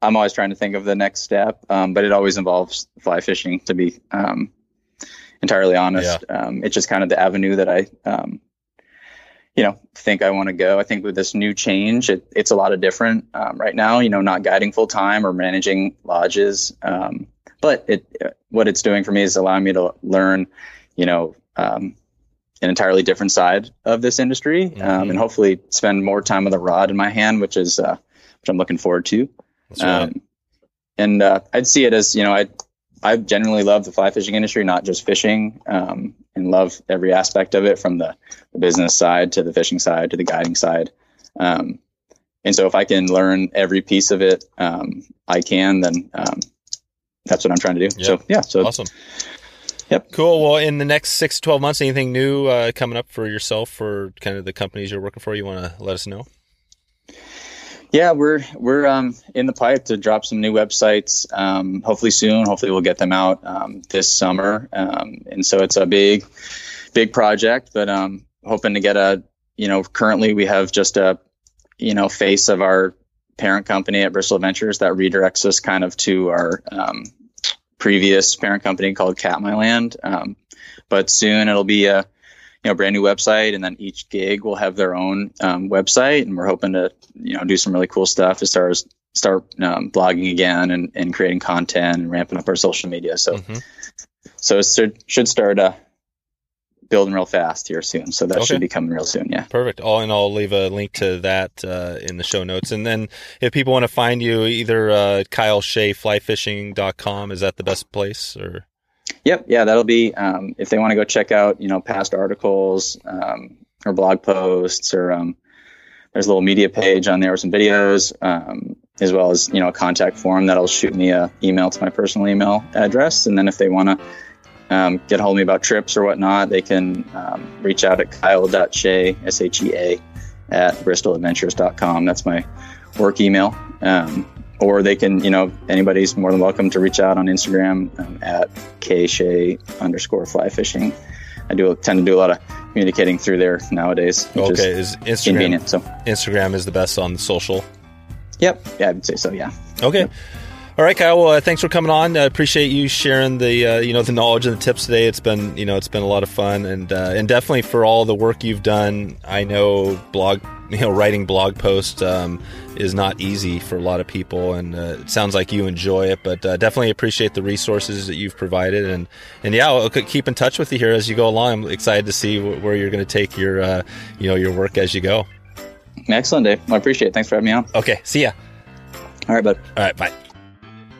I'm always trying to think of the next step, um, but it always involves fly fishing. To be um, entirely honest, um, it's just kind of the avenue that I um, you know think I want to go. I think with this new change, it, it's a lot of different um, right now. You know, not guiding full time or managing lodges. Um, but it what it's doing for me is allowing me to learn you know um, an entirely different side of this industry um, Mhm. and hopefully spend more time with a rod in my hand which is uh, which i'm looking forward to right. um, and uh, i'd see it as you know i I genuinely love the fly fishing industry, not just fishing, um, and love every aspect of it from the, the, business side to the fishing side to the guiding side. Um, and so if I can learn every piece of it, um, I can, then um, that's what I'm trying to do. So yeah, so awesome. Yep. Cool. Well, in the next six to 12 months, anything new uh, coming up for yourself or kind of the companies you're working for, you want to let us know? Yeah, we're we're um, in the pipe to drop some new websites. Um, hopefully soon. Hopefully we'll get them out um, this summer. Um, and so it's a big, big project. But um, hoping to get a you know currently we have just a you know face of our parent company at Bristol Ventures that redirects us kind of to our um, previous parent company called Katmailand. Um, but soon it'll be a you know brand new website, and then each gig will have their own um, website, and we're hoping to you know do some really cool stuff as far as start um, blogging again and, and creating content and ramping up our social media. So mm-hmm. so it should start uh, building real fast here soon. So that okay. should be coming real soon. Yeah. Perfect. All and I'll leave a link to that uh, in the show notes. And then if people want to find you, either uh, Kyle Shea flyfishing.com, is that the best place or? Yep. Yeah, that'll be, um, if they want to go check out, you know, past articles um, or blog posts or um, there's a little media page on there with some videos, um, as well as, you know, a contact form that'll shoot me a email to my personal email address. And then if they want to, um, get a hold of me about trips or whatnot, they can um, reach out at kyle.shea, S-H-E-A, at bristoladventures.com. That's my work email. Um, or they can, you know, anybody's more than welcome to reach out on Instagram um, at kshea underscore fly fishing. I do tend to do a lot of communicating through there nowadays. okay, is, is Instagram convenient, so Instagram is the best on the social. Yep, yeah, I would say so. Yeah. Okay. Yep. All right, Kyle. Well, uh, thanks for coming on. I appreciate you sharing the uh, you know the knowledge and the tips today. It's been you know it's been a lot of fun and uh, and definitely for all the work you've done. I know blog you know writing blog posts um, is not easy for a lot of people, and uh, it sounds like you enjoy it. But uh, definitely appreciate the resources that you've provided, and and yeah, I'll keep in touch with you here as you go along. I'm excited to see where you're going to take your uh, you know your work as you go. Excellent, Dave. Well, I appreciate it. Thanks for having me on. Okay, see ya. All right, bud. All right, bye.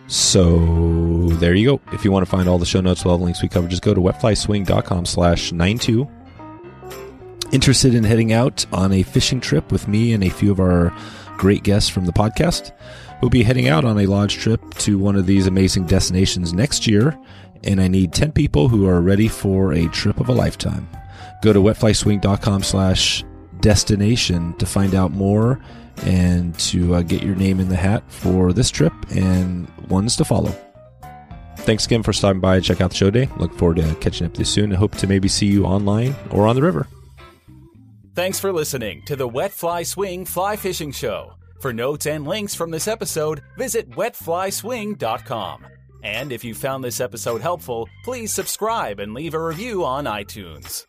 So there you go. If you want to find all the show notes, all the links we covered, just go to wetflyswing.com slash 92. Interested in heading out on a fishing trip with me and a few of our great guests from the podcast? We'll be heading out on a lodge trip to one of these amazing destinations next year, and I need 10 people who are ready for a trip of a lifetime. Go to wetflyswing.com slash destination to find out more and to uh, get your name in the hat for this trip and ones to follow. Thanks again for stopping by and check out the show day. Look forward to catching up with you soon and hope to maybe see you online or on the river. Thanks for listening to the Wet Fly Swing Fly Fishing Show. For notes and links from this episode, visit wetflyswing.com. And if you found this episode helpful, please subscribe and leave a review on iTunes.